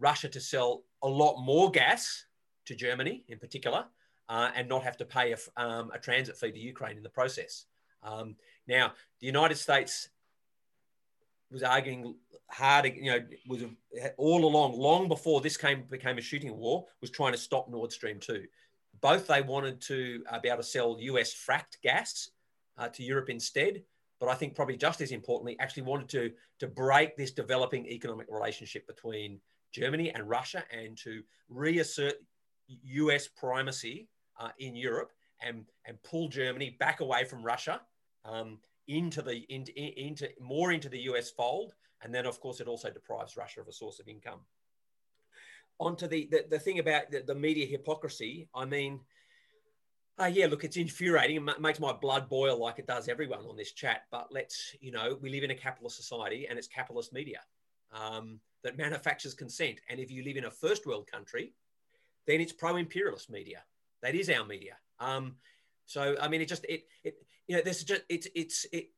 Russia to sell a lot more gas to Germany in particular uh, and not have to pay a, um, a, transit fee to Ukraine in the process. Um, now, the United States was arguing hard, you know, was all along, long before this came became a shooting war, was trying to stop Nord Stream 2. Both they wanted to uh, be able to sell US fracked gas uh, to Europe instead, but I think probably just as importantly, actually wanted to, to break this developing economic relationship between Germany and Russia and to reassert US primacy uh, in Europe and, and pull Germany back away from Russia um, into the into, into more into the US fold. And then, of course, it also deprives Russia of a source of income. Onto the, the, the thing about the, the media hypocrisy, I mean, uh, yeah, look, it's infuriating. It makes my blood boil like it does everyone on this chat. But let's, you know, we live in a capitalist society and it's capitalist media um, that manufactures consent. And if you live in a first world country, then it's pro imperialist media. That is our media. Um, so, I mean, it just, it, it, you know, this just, it's, it's, it,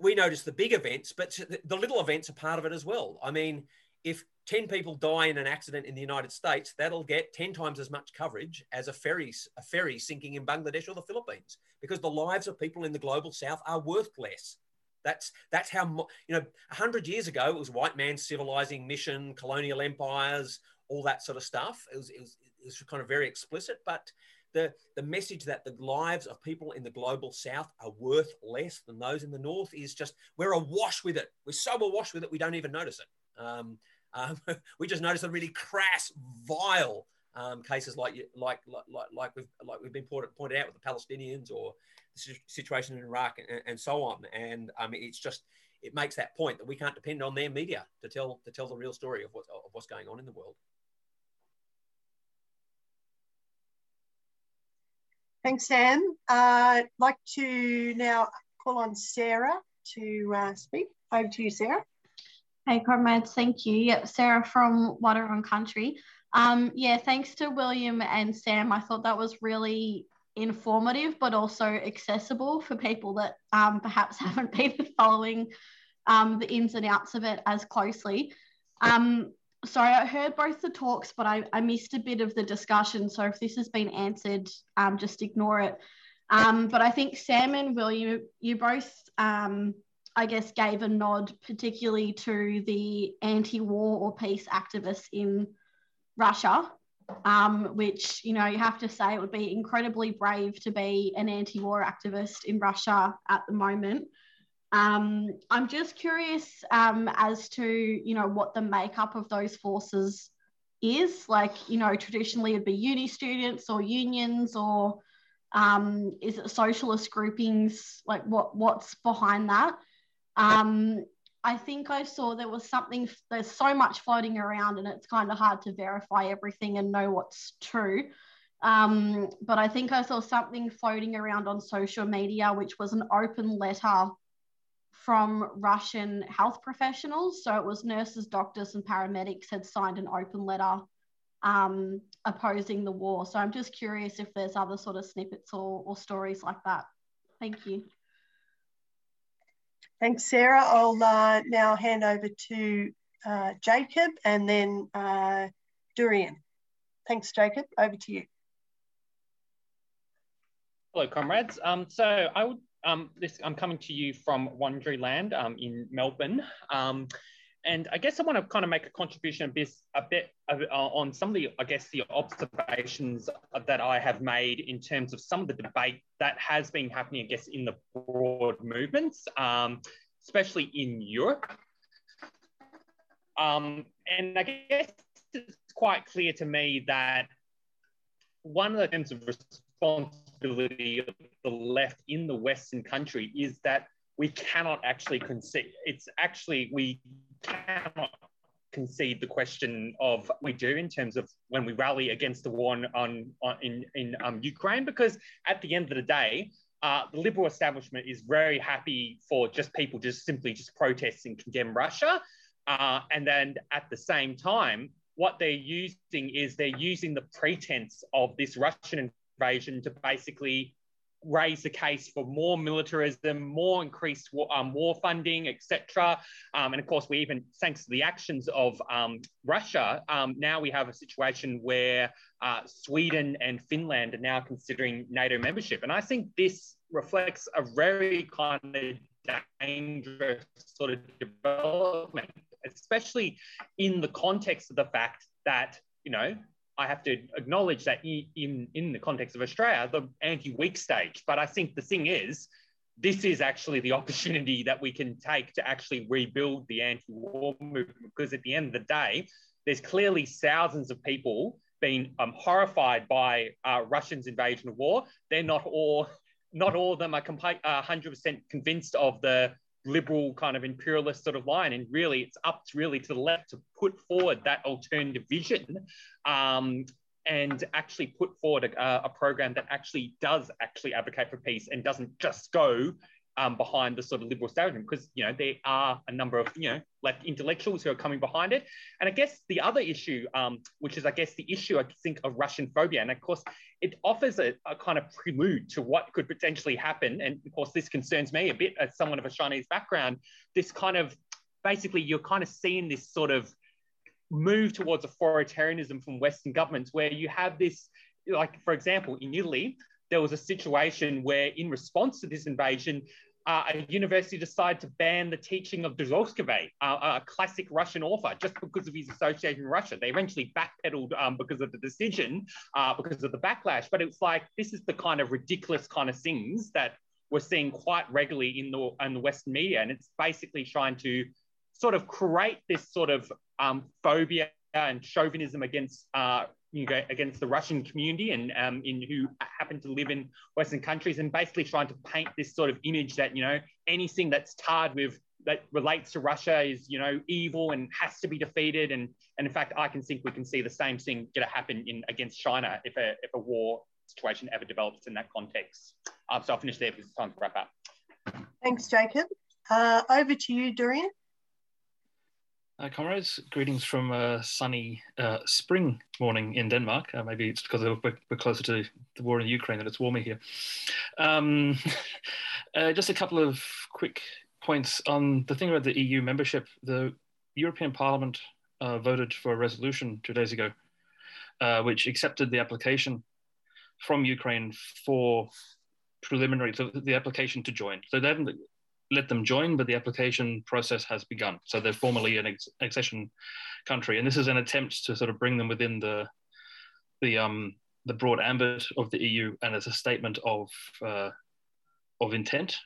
we notice the big events, but the little events are part of it as well. I mean, if 10 people die in an accident in the United States, that'll get 10 times as much coverage as a ferry, a ferry sinking in Bangladesh or the Philippines, because the lives of people in the global south are worth less. That's, that's how, you know, 100 years ago, it was white man civilizing mission, colonial empires, all that sort of stuff. It was, it was, it was kind of very explicit, but the, the message that the lives of people in the global south are worth less than those in the north is just, we're awash with it. We're so awash with it, we don't even notice it. Um, um, [LAUGHS] we just noticed the really crass, vile um, cases like, like, like, like, we've, like we've been pointed, pointed out with the Palestinians or the situation in Iraq and, and so on. And mean, it's just, it makes that point that we can't depend on their media to tell, to tell the real story of, what, of what's going on in the world. Thanks, Sam. Uh, I'd like to now call on Sarah to uh, speak. Over to you, Sarah. Hey, comrades, thank you. Yep, Sarah from Water and Country. Um, yeah, thanks to William and Sam. I thought that was really informative, but also accessible for people that um, perhaps [LAUGHS] haven't been following um, the ins and outs of it as closely. Um, sorry, I heard both the talks, but I, I missed a bit of the discussion. So if this has been answered, um, just ignore it. Um, but I think Sam and William, you both um, I guess, gave a nod particularly to the anti war or peace activists in Russia, um, which, you know, you have to say it would be incredibly brave to be an anti war activist in Russia at the moment. Um, I'm just curious um, as to, you know, what the makeup of those forces is. Like, you know, traditionally it'd be uni students or unions or um, is it socialist groupings? Like, what what's behind that? Um, I think I saw there was something, there's so much floating around and it's kind of hard to verify everything and know what's true. Um, but I think I saw something floating around on social media, which was an open letter from Russian health professionals. So it was nurses, doctors, and paramedics had signed an open letter um, opposing the war. So I'm just curious if there's other sort of snippets or, or stories like that. Thank you. Thanks, Sarah. I'll uh, now hand over to uh, Jacob and then uh, Dorian. Thanks, Jacob. Over to you. Hello, comrades. Um, so I would, um, this, I'm coming to you from Wurundjeri Land um, in Melbourne. And I guess I want to kind of make a contribution a bit, a bit uh, on some of the, I guess, the observations that I have made in terms of some of the debate that has been happening, I guess, in the broad movements, um, especially in Europe. Um, and I guess it's quite clear to me that one of the terms of responsibility of the left in the Western country is that we cannot actually concede. It's actually, we cannot concede the question of we do in terms of when we rally against the war on, on in, in um, Ukraine, because at the end of the day, uh, the liberal establishment is very happy for just people just simply just protest and condemn Russia. Uh, and then at the same time, what they're using is they're using the pretense of this Russian invasion to basically raise the case for more militarism, more increased war, um, war funding, etc. Um, and of course, we even, thanks to the actions of um, Russia, um, now we have a situation where uh, Sweden and Finland are now considering NATO membership. And I think this reflects a very kind of dangerous sort of development, especially in the context of the fact that, you know, I have to acknowledge that in, in the context of Australia, the anti-weak stage. But I think the thing is, this is actually the [LAUGHS] opportunity that we can take to actually rebuild the anti-war movement because at the end of the day, there's clearly thousands of people being um, horrified by uh, Russians' invasion of war. They're not all, not all of them are complete, uh, 100% convinced of the liberal kind of imperialist sort of line. And really, it's up to really to the left to put forward that alternative vision um, and actually put forward a, a, program that actually does actually advocate for peace and doesn't just go um, behind the sort of liberal establishment because you know there are a number of you know left intellectuals who are coming behind it. And i guess the other issue um, which is i guess the issue i think of russian phobia and of course it offers a, a, kind of prelude to what could potentially happen. And of course this concerns me a bit as someone of a chinese background this kind of basically you're kind of seeing this sort of move towards authoritarianism from western governments where you have this like for example in italy there was a situation where, in response to this invasion, uh, a university decided to ban the teaching of Dostoevsky, uh, a classic Russian author, just because of his association with Russia. They eventually backpedaled um, because of the decision, uh, because of the backlash. But it's like this is the kind of ridiculous kind of things that we're seeing quite regularly in the in the Western media, and it's basically trying to sort of create this sort of um, phobia and chauvinism against uh, you know, against the Russian community and um, in who happen to live in Western countries, and basically trying to paint this sort of image that you know anything that's tarred with that relates to Russia is you know evil and has to be defeated. And and in fact, I can think we can see the same thing going to happen in against China if a if a war situation ever develops in that context. Um, so I'll finish there because it's time to wrap up. Thanks, Jacob. Uh, over to you, Dorian. Uh, comrades, greetings from a sunny uh, spring morning in Denmark. Uh, maybe it's because we're, we're, closer to the war in Ukraine and it's warmer here. Um, [LAUGHS] uh, just a couple of quick points on the thing about the EU membership. The European Parliament uh, voted for a resolution two days ago, uh, which accepted the application from Ukraine for preliminary, so the application to join. So they haven't let them join, but the application process has begun. So they're formally an ex- accession country, and this is an attempt to sort of bring them within the the um, the broad ambit of the EU, and it's a statement of uh, of intent.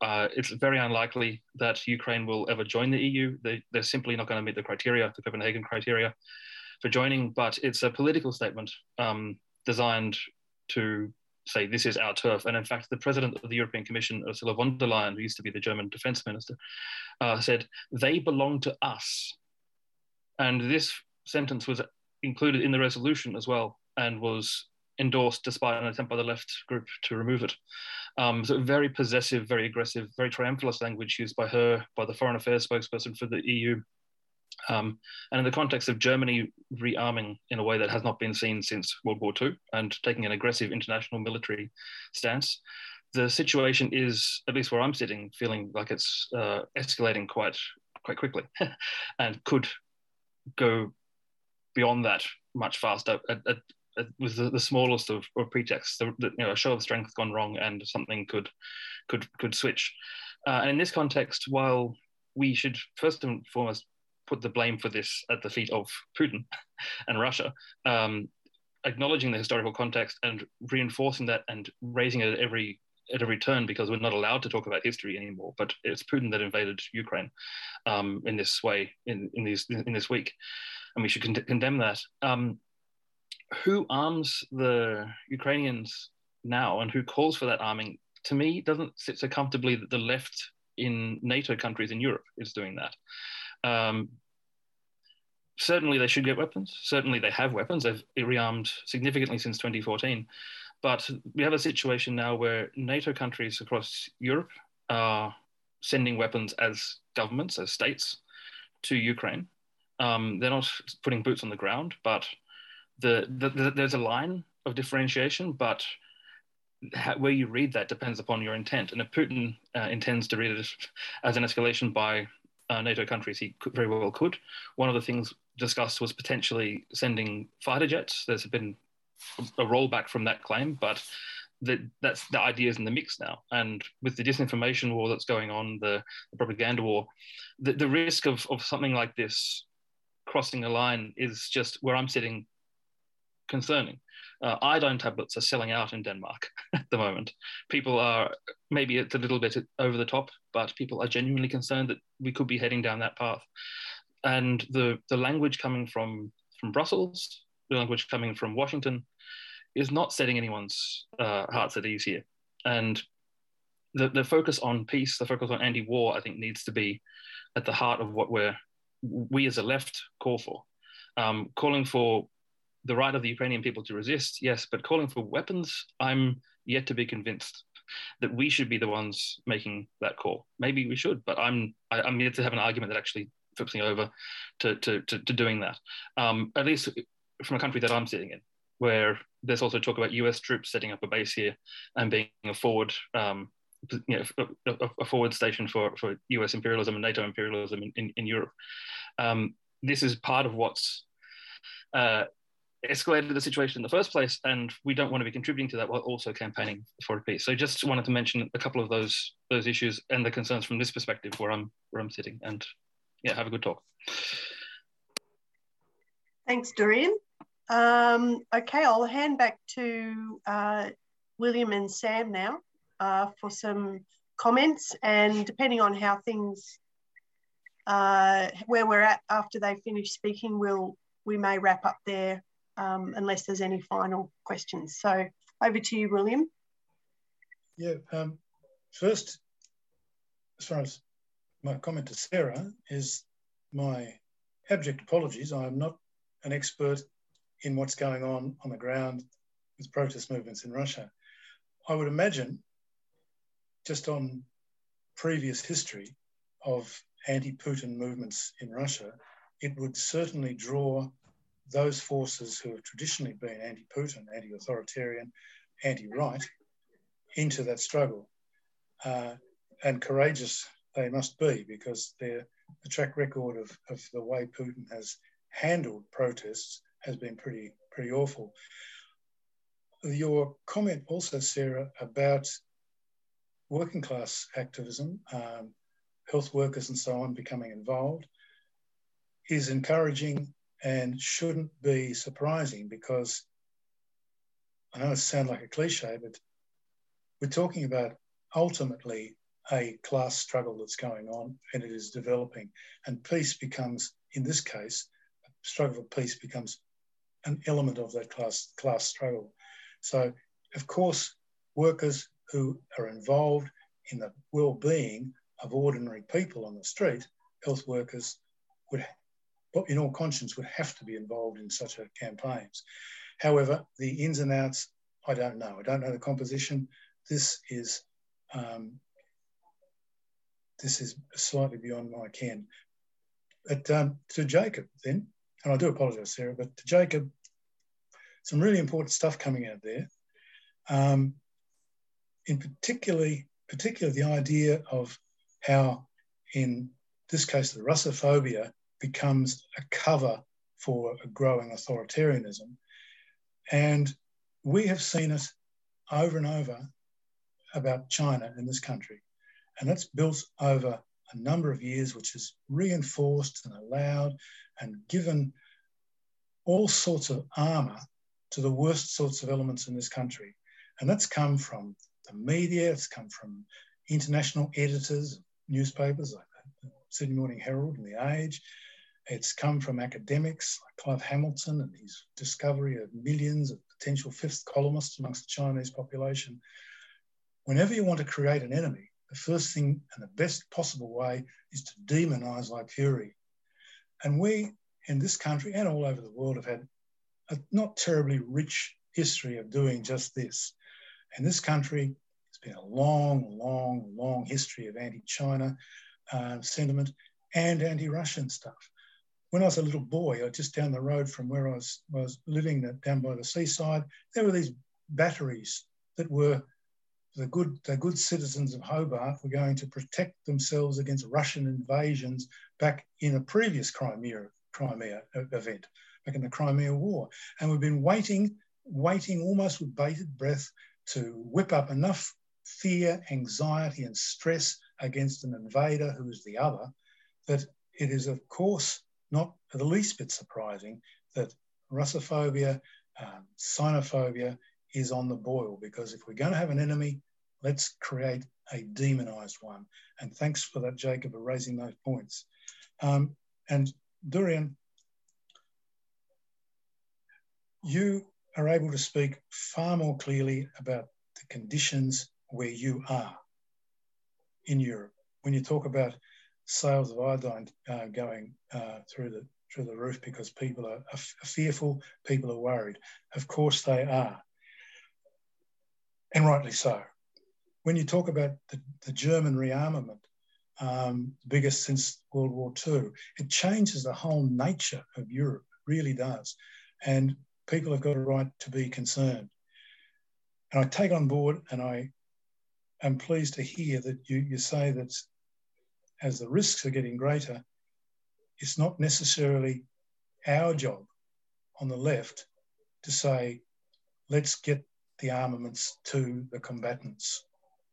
Uh, it's very unlikely that Ukraine will ever join the EU. They, they're simply not going to meet the criteria, the Copenhagen criteria for joining. But it's a political statement um, designed to say this is our turf. And in fact, the president of the European Commission, Ursula von der Leyen, who used to be the German defense minister, uh, said, they belong to us. And this sentence was included in the resolution as well and was endorsed despite an attempt by the left group to remove it. Um, so very possessive, very aggressive, very triumphalist language used by her, by the foreign affairs spokesperson for the EU, um, and in the context of Germany rearming in a way that has not been seen since World War II and taking an aggressive international military stance, the situation is, at least where I'm sitting, feeling like it's uh, escalating quite quite quickly, [LAUGHS] and could go beyond that much faster. At, at, at, with the, the, smallest of, of pretexts, the, the, you know, a show of strength gone wrong, and something could could could switch. Uh, and in this context, while we should first and foremost put the blame for this at the feet of Putin [LAUGHS] and Russia, um, acknowledging the historical context and reinforcing that and raising it at every at every turn because we're not allowed to talk about history anymore. But it's Putin that invaded Ukraine um, in this way in in this in this week, and we should con- condemn that. Um, who arms the Ukrainians now, and who calls for that arming? To me, doesn't sit so comfortably that the left in NATO countries in Europe is doing that. Um, certainly, they should get weapons. Certainly, they have weapons. They've rearmed significantly since 2014. But we have a situation now where NATO countries across Europe are sending weapons as governments, as states, to Ukraine. Um, they're not putting boots on the ground, but the, the, the, there's a line of differentiation. But how, where you read that depends upon your intent. And if Putin uh, intends to read it as an escalation by uh, NATO countries, he could, very well could. One of the things discussed was potentially sending fighter jets. There's been a rollback from that claim, but that that's the ideas in the mix now. And with the disinformation war that's going on, the, the propaganda war, the, the risk of, of something like this crossing a line is just where I'm sitting concerning. Uh, iodine tablets are selling out in Denmark [LAUGHS] at the moment. People are maybe it's a little bit over the top, but people are genuinely concerned that we could be heading down that path. And the the language coming from from Brussels, the language coming from Washington, is not setting anyone's uh, hearts at ease here. And the, the focus on peace, the focus on anti-war, I think needs to be at the heart of what we're we as a left call for. Um, calling for the right of the Ukrainian people to resist, yes, but calling for weapons, I'm yet to be convinced that we should be the ones making that call. Maybe we should, but I'm I, am i am yet to have an argument that actually flips me over to to, to, to doing that. Um, at least from a country that I'm sitting in, where there's also talk about US troops setting up a base here and being a forward, um, you know, a, a, forward station for, for US imperialism and NATO imperialism in, in, in Europe. Um, this is part of what's uh, escalated the situation in the first place, and we don't want to be contributing to that while also campaigning for peace. So, just wanted to mention a couple of those those issues and the concerns from this perspective, where I'm where I'm sitting, and yeah, have a good talk. Thanks, Dorian. Um, okay, I'll hand back to uh, William and Sam now uh, for some comments, and depending on how things, uh, where we're at after they finish speaking, we'll we may wrap up there um, unless there's any final questions. So over to you, William. Yeah, um, first, as far as my comment to Sarah is my abject apologies. I'm not an expert in what's going on on the ground with protest movements in Russia. I would imagine, just on previous history of anti Putin movements in Russia, it would certainly draw those forces who have traditionally been anti Putin, anti authoritarian, anti right into that struggle. Uh, and courageous they must be because the track record of, of the way Putin has handled protests has been pretty pretty awful. Your comment also, Sarah, about working class activism, um, health workers and so on becoming involved, is encouraging and shouldn't be surprising because I know it sounds like a cliche, but we're talking about ultimately a class struggle that's going on and it is developing. And peace becomes, in this case, struggle for peace becomes an element of that class, class struggle. So, of course, workers who are involved in the well-being of ordinary people on the street, health workers would in all conscience, would have to be involved in such campaigns. However, the ins and outs, I don't know. I don't know the composition. This is um, this is slightly beyond my ken. But um, to Jacob, then, and I do apologise, Sarah, but to Jacob, some really important stuff coming out there. Um, in particularly, particularly the idea of how, in this case, the Russophobia becomes a cover for a growing authoritarianism. And we have seen it over and over about China in this country. And that's built over a number of years, which has reinforced and allowed and given all sorts of armor to the worst sorts of elements in this country. And that's come from the media, it's come from international editors, newspapers like the Sydney Morning Herald and The Age, it's come from academics like Clive Hamilton and his discovery of millions of potential fifth columnists amongst the Chinese population. Whenever you want to create an enemy, the first thing and the best possible way is to demonize fury. And we in this country and all over the world have had a not terribly rich history of doing just this. In this country, it's been a long, long, long history of anti China uh, sentiment and anti Russian stuff when I was a little boy, just down the road from where I was, was living down by the seaside, there were these batteries that were the good, the good citizens of Hobart were going to protect themselves against Russian invasions back in a previous Crimea, Crimea event, back in the Crimea War. And we've been waiting, waiting almost with bated breath to whip up enough fear, anxiety, and stress against an invader who is the other, that it is, of course, not the least bit surprising that Russophobia, um, Sinophobia is on the boil because if we're going to have an enemy, let's create a demonized one. And thanks for that, Jacob, for raising those points. Um, and Dorian, you are able to speak far more clearly about the conditions where you are in Europe. When you talk about sales of iodine uh, going uh, through the through the roof because people are, are fearful, people are worried. Of course they are, and rightly so. When you talk about the, the German rearmament, um, biggest since World War II, it changes the whole nature of Europe, really does. And people have got a right to be concerned. And I take on board and I am pleased to hear that you, you say that as the risks are getting greater, it's not necessarily our job on the left to say, let's get the armaments to the combatants.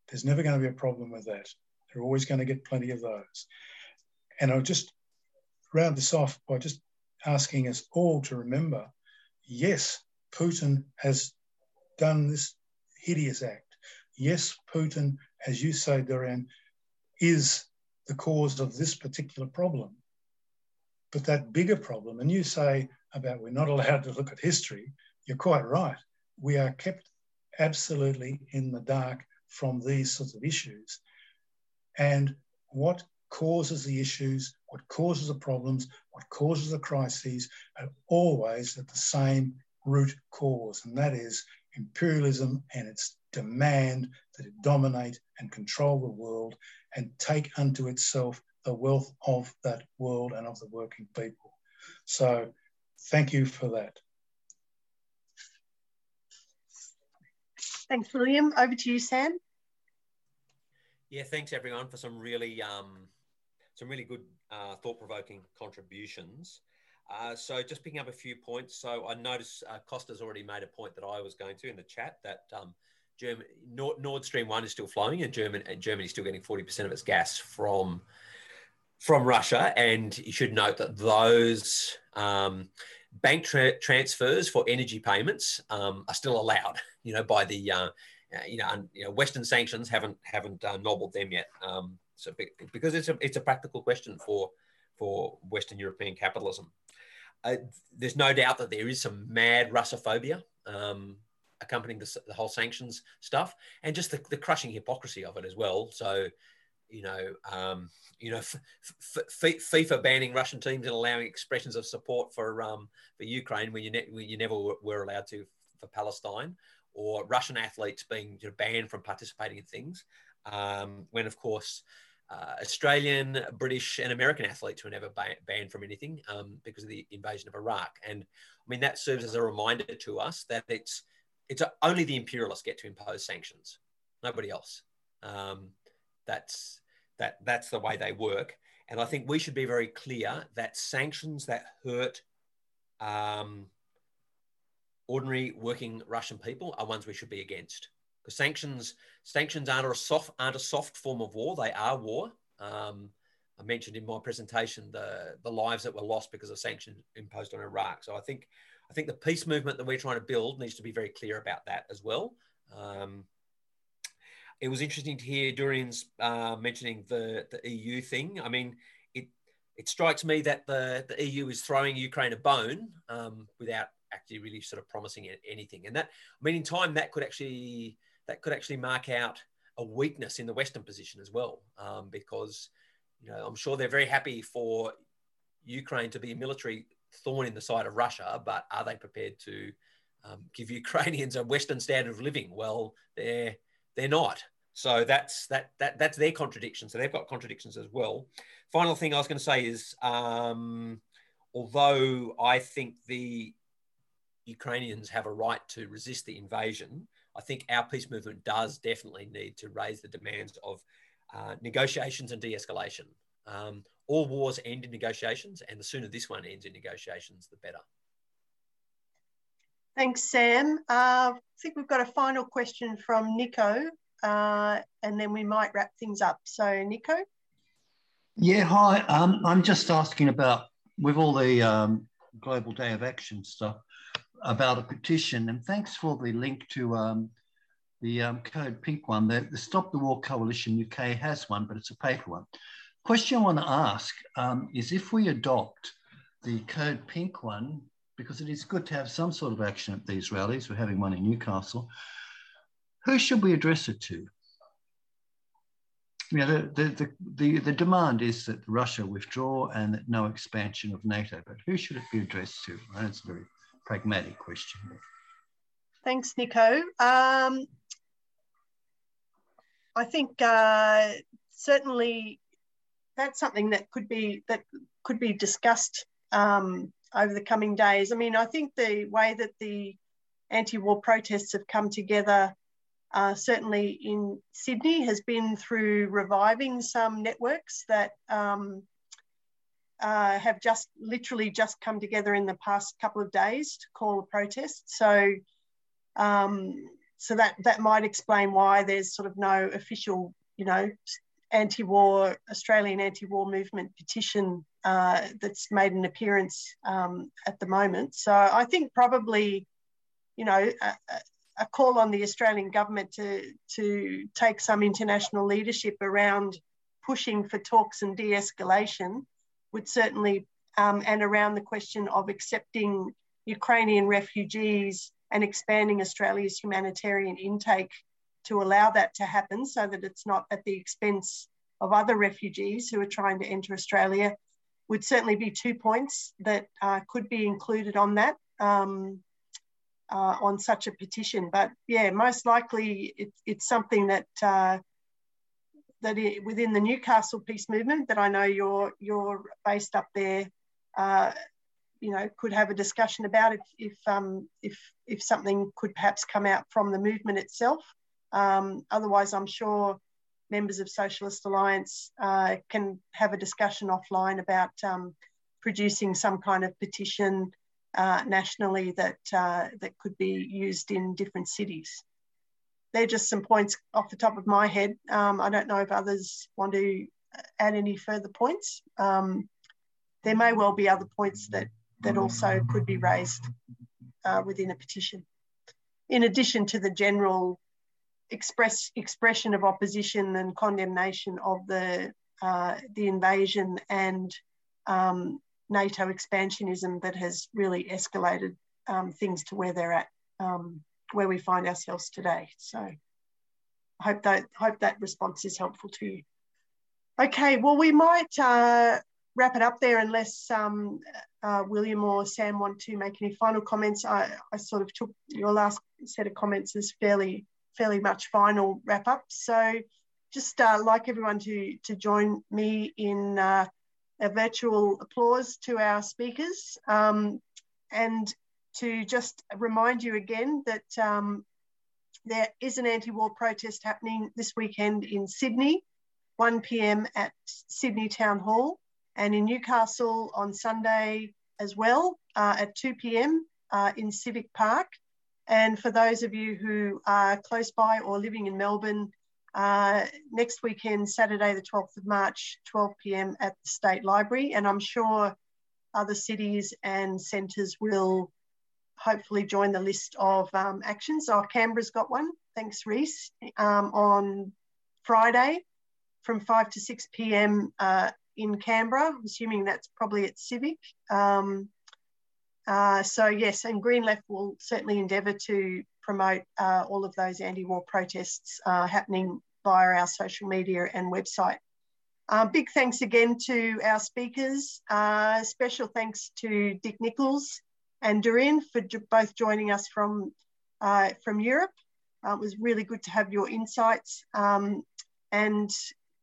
There's never going to be a problem with that. They're always going to get plenty of those. And I'll just round this off by just asking us all to remember yes, Putin has done this hideous act. Yes, Putin, as you say, Dorian, is the cause of this particular problem. But that bigger problem, and you say about we're not allowed to look at history, you're quite right. We are kept absolutely in the dark from these sorts of issues. And what causes the issues, what causes the problems, what causes the crises are always at the same root cause, and that is imperialism and its demand that it dominate and control the world and take unto itself the wealth of that world and of the working people. So thank you for that. Thanks, William. Over to you, Sam. Yeah, thanks everyone for some really um, some really good uh, thought-provoking contributions. Uh, so just picking up a few points. So I noticed uh, Costa's already made a point that I was going to in the chat that um, German, Nord, Nord Stream one is still flowing, and German and Germany's still getting forty percent of its gas from from Russia. And you should note that those um, bank tra- transfers for energy payments um, are still allowed. [LAUGHS] You know, by the uh, you know, you know, Western sanctions haven't haven't uh, nobbled them yet. Um, so because it's a it's a practical question for for Western European capitalism. Uh, there's no doubt that there is some mad Russophobia um, accompanying the, the, whole sanctions stuff, and just the, the, crushing hypocrisy of it as well. So, you know, um, you know, f- f- FIFA banning Russian teams and allowing expressions of support for um, for Ukraine when you ne- when you never were allowed to for Palestine, or Russian athletes being you know, banned from participating in things. Um, when of course uh, Australian, British, and American athletes were never ba- banned from anything um, because of the invasion of Iraq. And I mean that serves as a reminder to us that it's it's only the imperialists get to impose sanctions, nobody else. Um, that's that that's the way they work. And I think we should be very clear that sanctions that hurt um, ordinary working Russian people are ones we should be against because sanctions sanctions aren't a soft aren't a soft form of war. They are war. Um, I mentioned in my presentation the the lives that were lost because of sanctions imposed on Iraq. So I think I think the peace movement that we're trying to build needs to be very clear about that as well. Um, it was interesting to hear Dorian's uh, mentioning the the EU thing. I mean, it it strikes me that the the EU is throwing Ukraine a bone um, without actually really sort of promising anything. And that, I mean, in time, that could actually that could actually mark out a weakness in the Western position as well, um, because you know I'm sure they're very happy for Ukraine to be a military thorn in the side of Russia, but are they prepared to um, give [LAUGHS] Ukrainians a Western standard of living? Well, they're they're not. So that's that that that's their contradiction. So they've got contradictions as well. Final thing I was going to say is, um, although I think the Ukrainians have a right to resist the invasion, I think our peace movement does definitely need to raise the demands of uh, negotiations and de-escalation. Um, all wars end in negotiations, and the sooner this one ends in negotiations, the better. Thanks, Sam. Uh, I think we've got a final question from Nico, uh, and then we might wrap things up. So, Nico? Yeah, hi. Um, I'm just asking about, with all the um, Global Day of Action stuff, about a petition, and thanks for the link to um, the um, Code Pink one. The, the, Stop the War Coalition UK has one, but it's a paper one. Question I want to ask um, is if we adopt the Code Pink one, because it is good to have some sort of action at these rallies. We're having one in Newcastle. Who should we address it to? You know, the, the, the, the, demand is that Russia withdraw and that no expansion of NATO, but who should it be addressed to? That's a very pragmatic question. Thanks, Nico. Um, I think uh, certainly that's something that could be that could be discussed um, over the coming days. I mean, I think the way that the anti-war protests have come together, uh, certainly in Sydney, has been through reviving some networks that um, uh, have just literally just come together in the past couple of days to call a protest. So, um, so that that might explain why there's sort of no official, you know, anti-war Australian anti-war movement petition uh, that's made an appearance um, at the moment. So I think probably, you know, a, a, call on the Australian government to to take some international leadership around pushing for talks and de-escalation would certainly, um, and around the question of accepting Ukrainian refugees and expanding Australia's humanitarian intake to allow that to happen so that it's not at the expense of other refugees who are trying to enter Australia would certainly be two points that uh, could be included on that, um, uh, on such a petition. But yeah, most likely it, it's something that uh, that it, within the Newcastle peace movement that I know you're you're based up there, uh, you know, could have a discussion about if if um, if if something could perhaps come out from the movement itself. Um, otherwise, I'm sure members of Socialist Alliance uh, can have a discussion offline about um, producing some kind of petition uh, nationally that uh, that could be used in different cities. They're just some points off the top of my head. Um, I don't know if others want to add any further points. Um, there may well be other points that that also could be raised uh, within a petition, in addition to the general express expression of opposition and condemnation of the uh, the invasion and um, NATO expansionism that has really escalated um, things to where they're at, um, where we find ourselves today. So I hope that hope that response is helpful to you. Okay, well we might uh, wrap it up there unless um, uh, William or Sam want to make any final comments. I, I sort of took your last set of comments as fairly fairly much final wrap up. So just uh, like everyone to, to join me in uh, a virtual applause to our speakers um, and to just remind you again that um, there is an anti-war protest happening this weekend in Sydney, 1 p.m. at Sydney Town Hall and in Newcastle on Sunday as well uh, at 2 p.m. Uh, in Civic Park. And for those of you who are close by or living in Melbourne, uh, next weekend, Saturday, the 12th of March, 12 p.m. at the State Library. And I'm sure other cities and centres will hopefully join the list of um, actions. Oh, Canberra's got one, thanks Reese, um, on Friday from 5 to 6 p.m. Uh, in Canberra, assuming that's probably at Civic. Um, uh, so yes, and Green Left will certainly endeavour to promote uh, all of those anti-war protests uh, happening via our social media and website. Uh, big thanks again to our speakers. Uh, special thanks to Dick Nichols and Dorian for both joining us from, from Europe. it was really good to have your insights. Um, and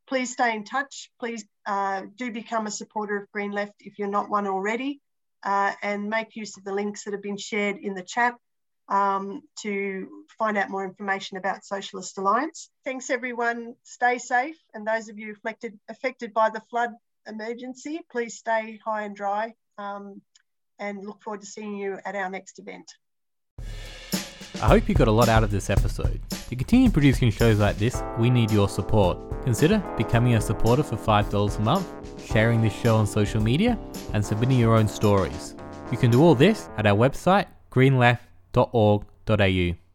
please stay in touch. Please do become a supporter of Green Left if you're not one already uh, and make use of the links that have been shared in the chat. um, to find out more information about Socialist Alliance. Thanks everyone. Stay safe. And those of you affected, affected by the flood emergency, please stay high and dry um, and look forward to seeing you at our next event. I hope you got a lot out of this episode. To continue producing shows like this, we need your support. Consider becoming a supporter for $5 a month, sharing this show on social media, and submitting your own stories. You can do all this at our website, greenleft.org.au.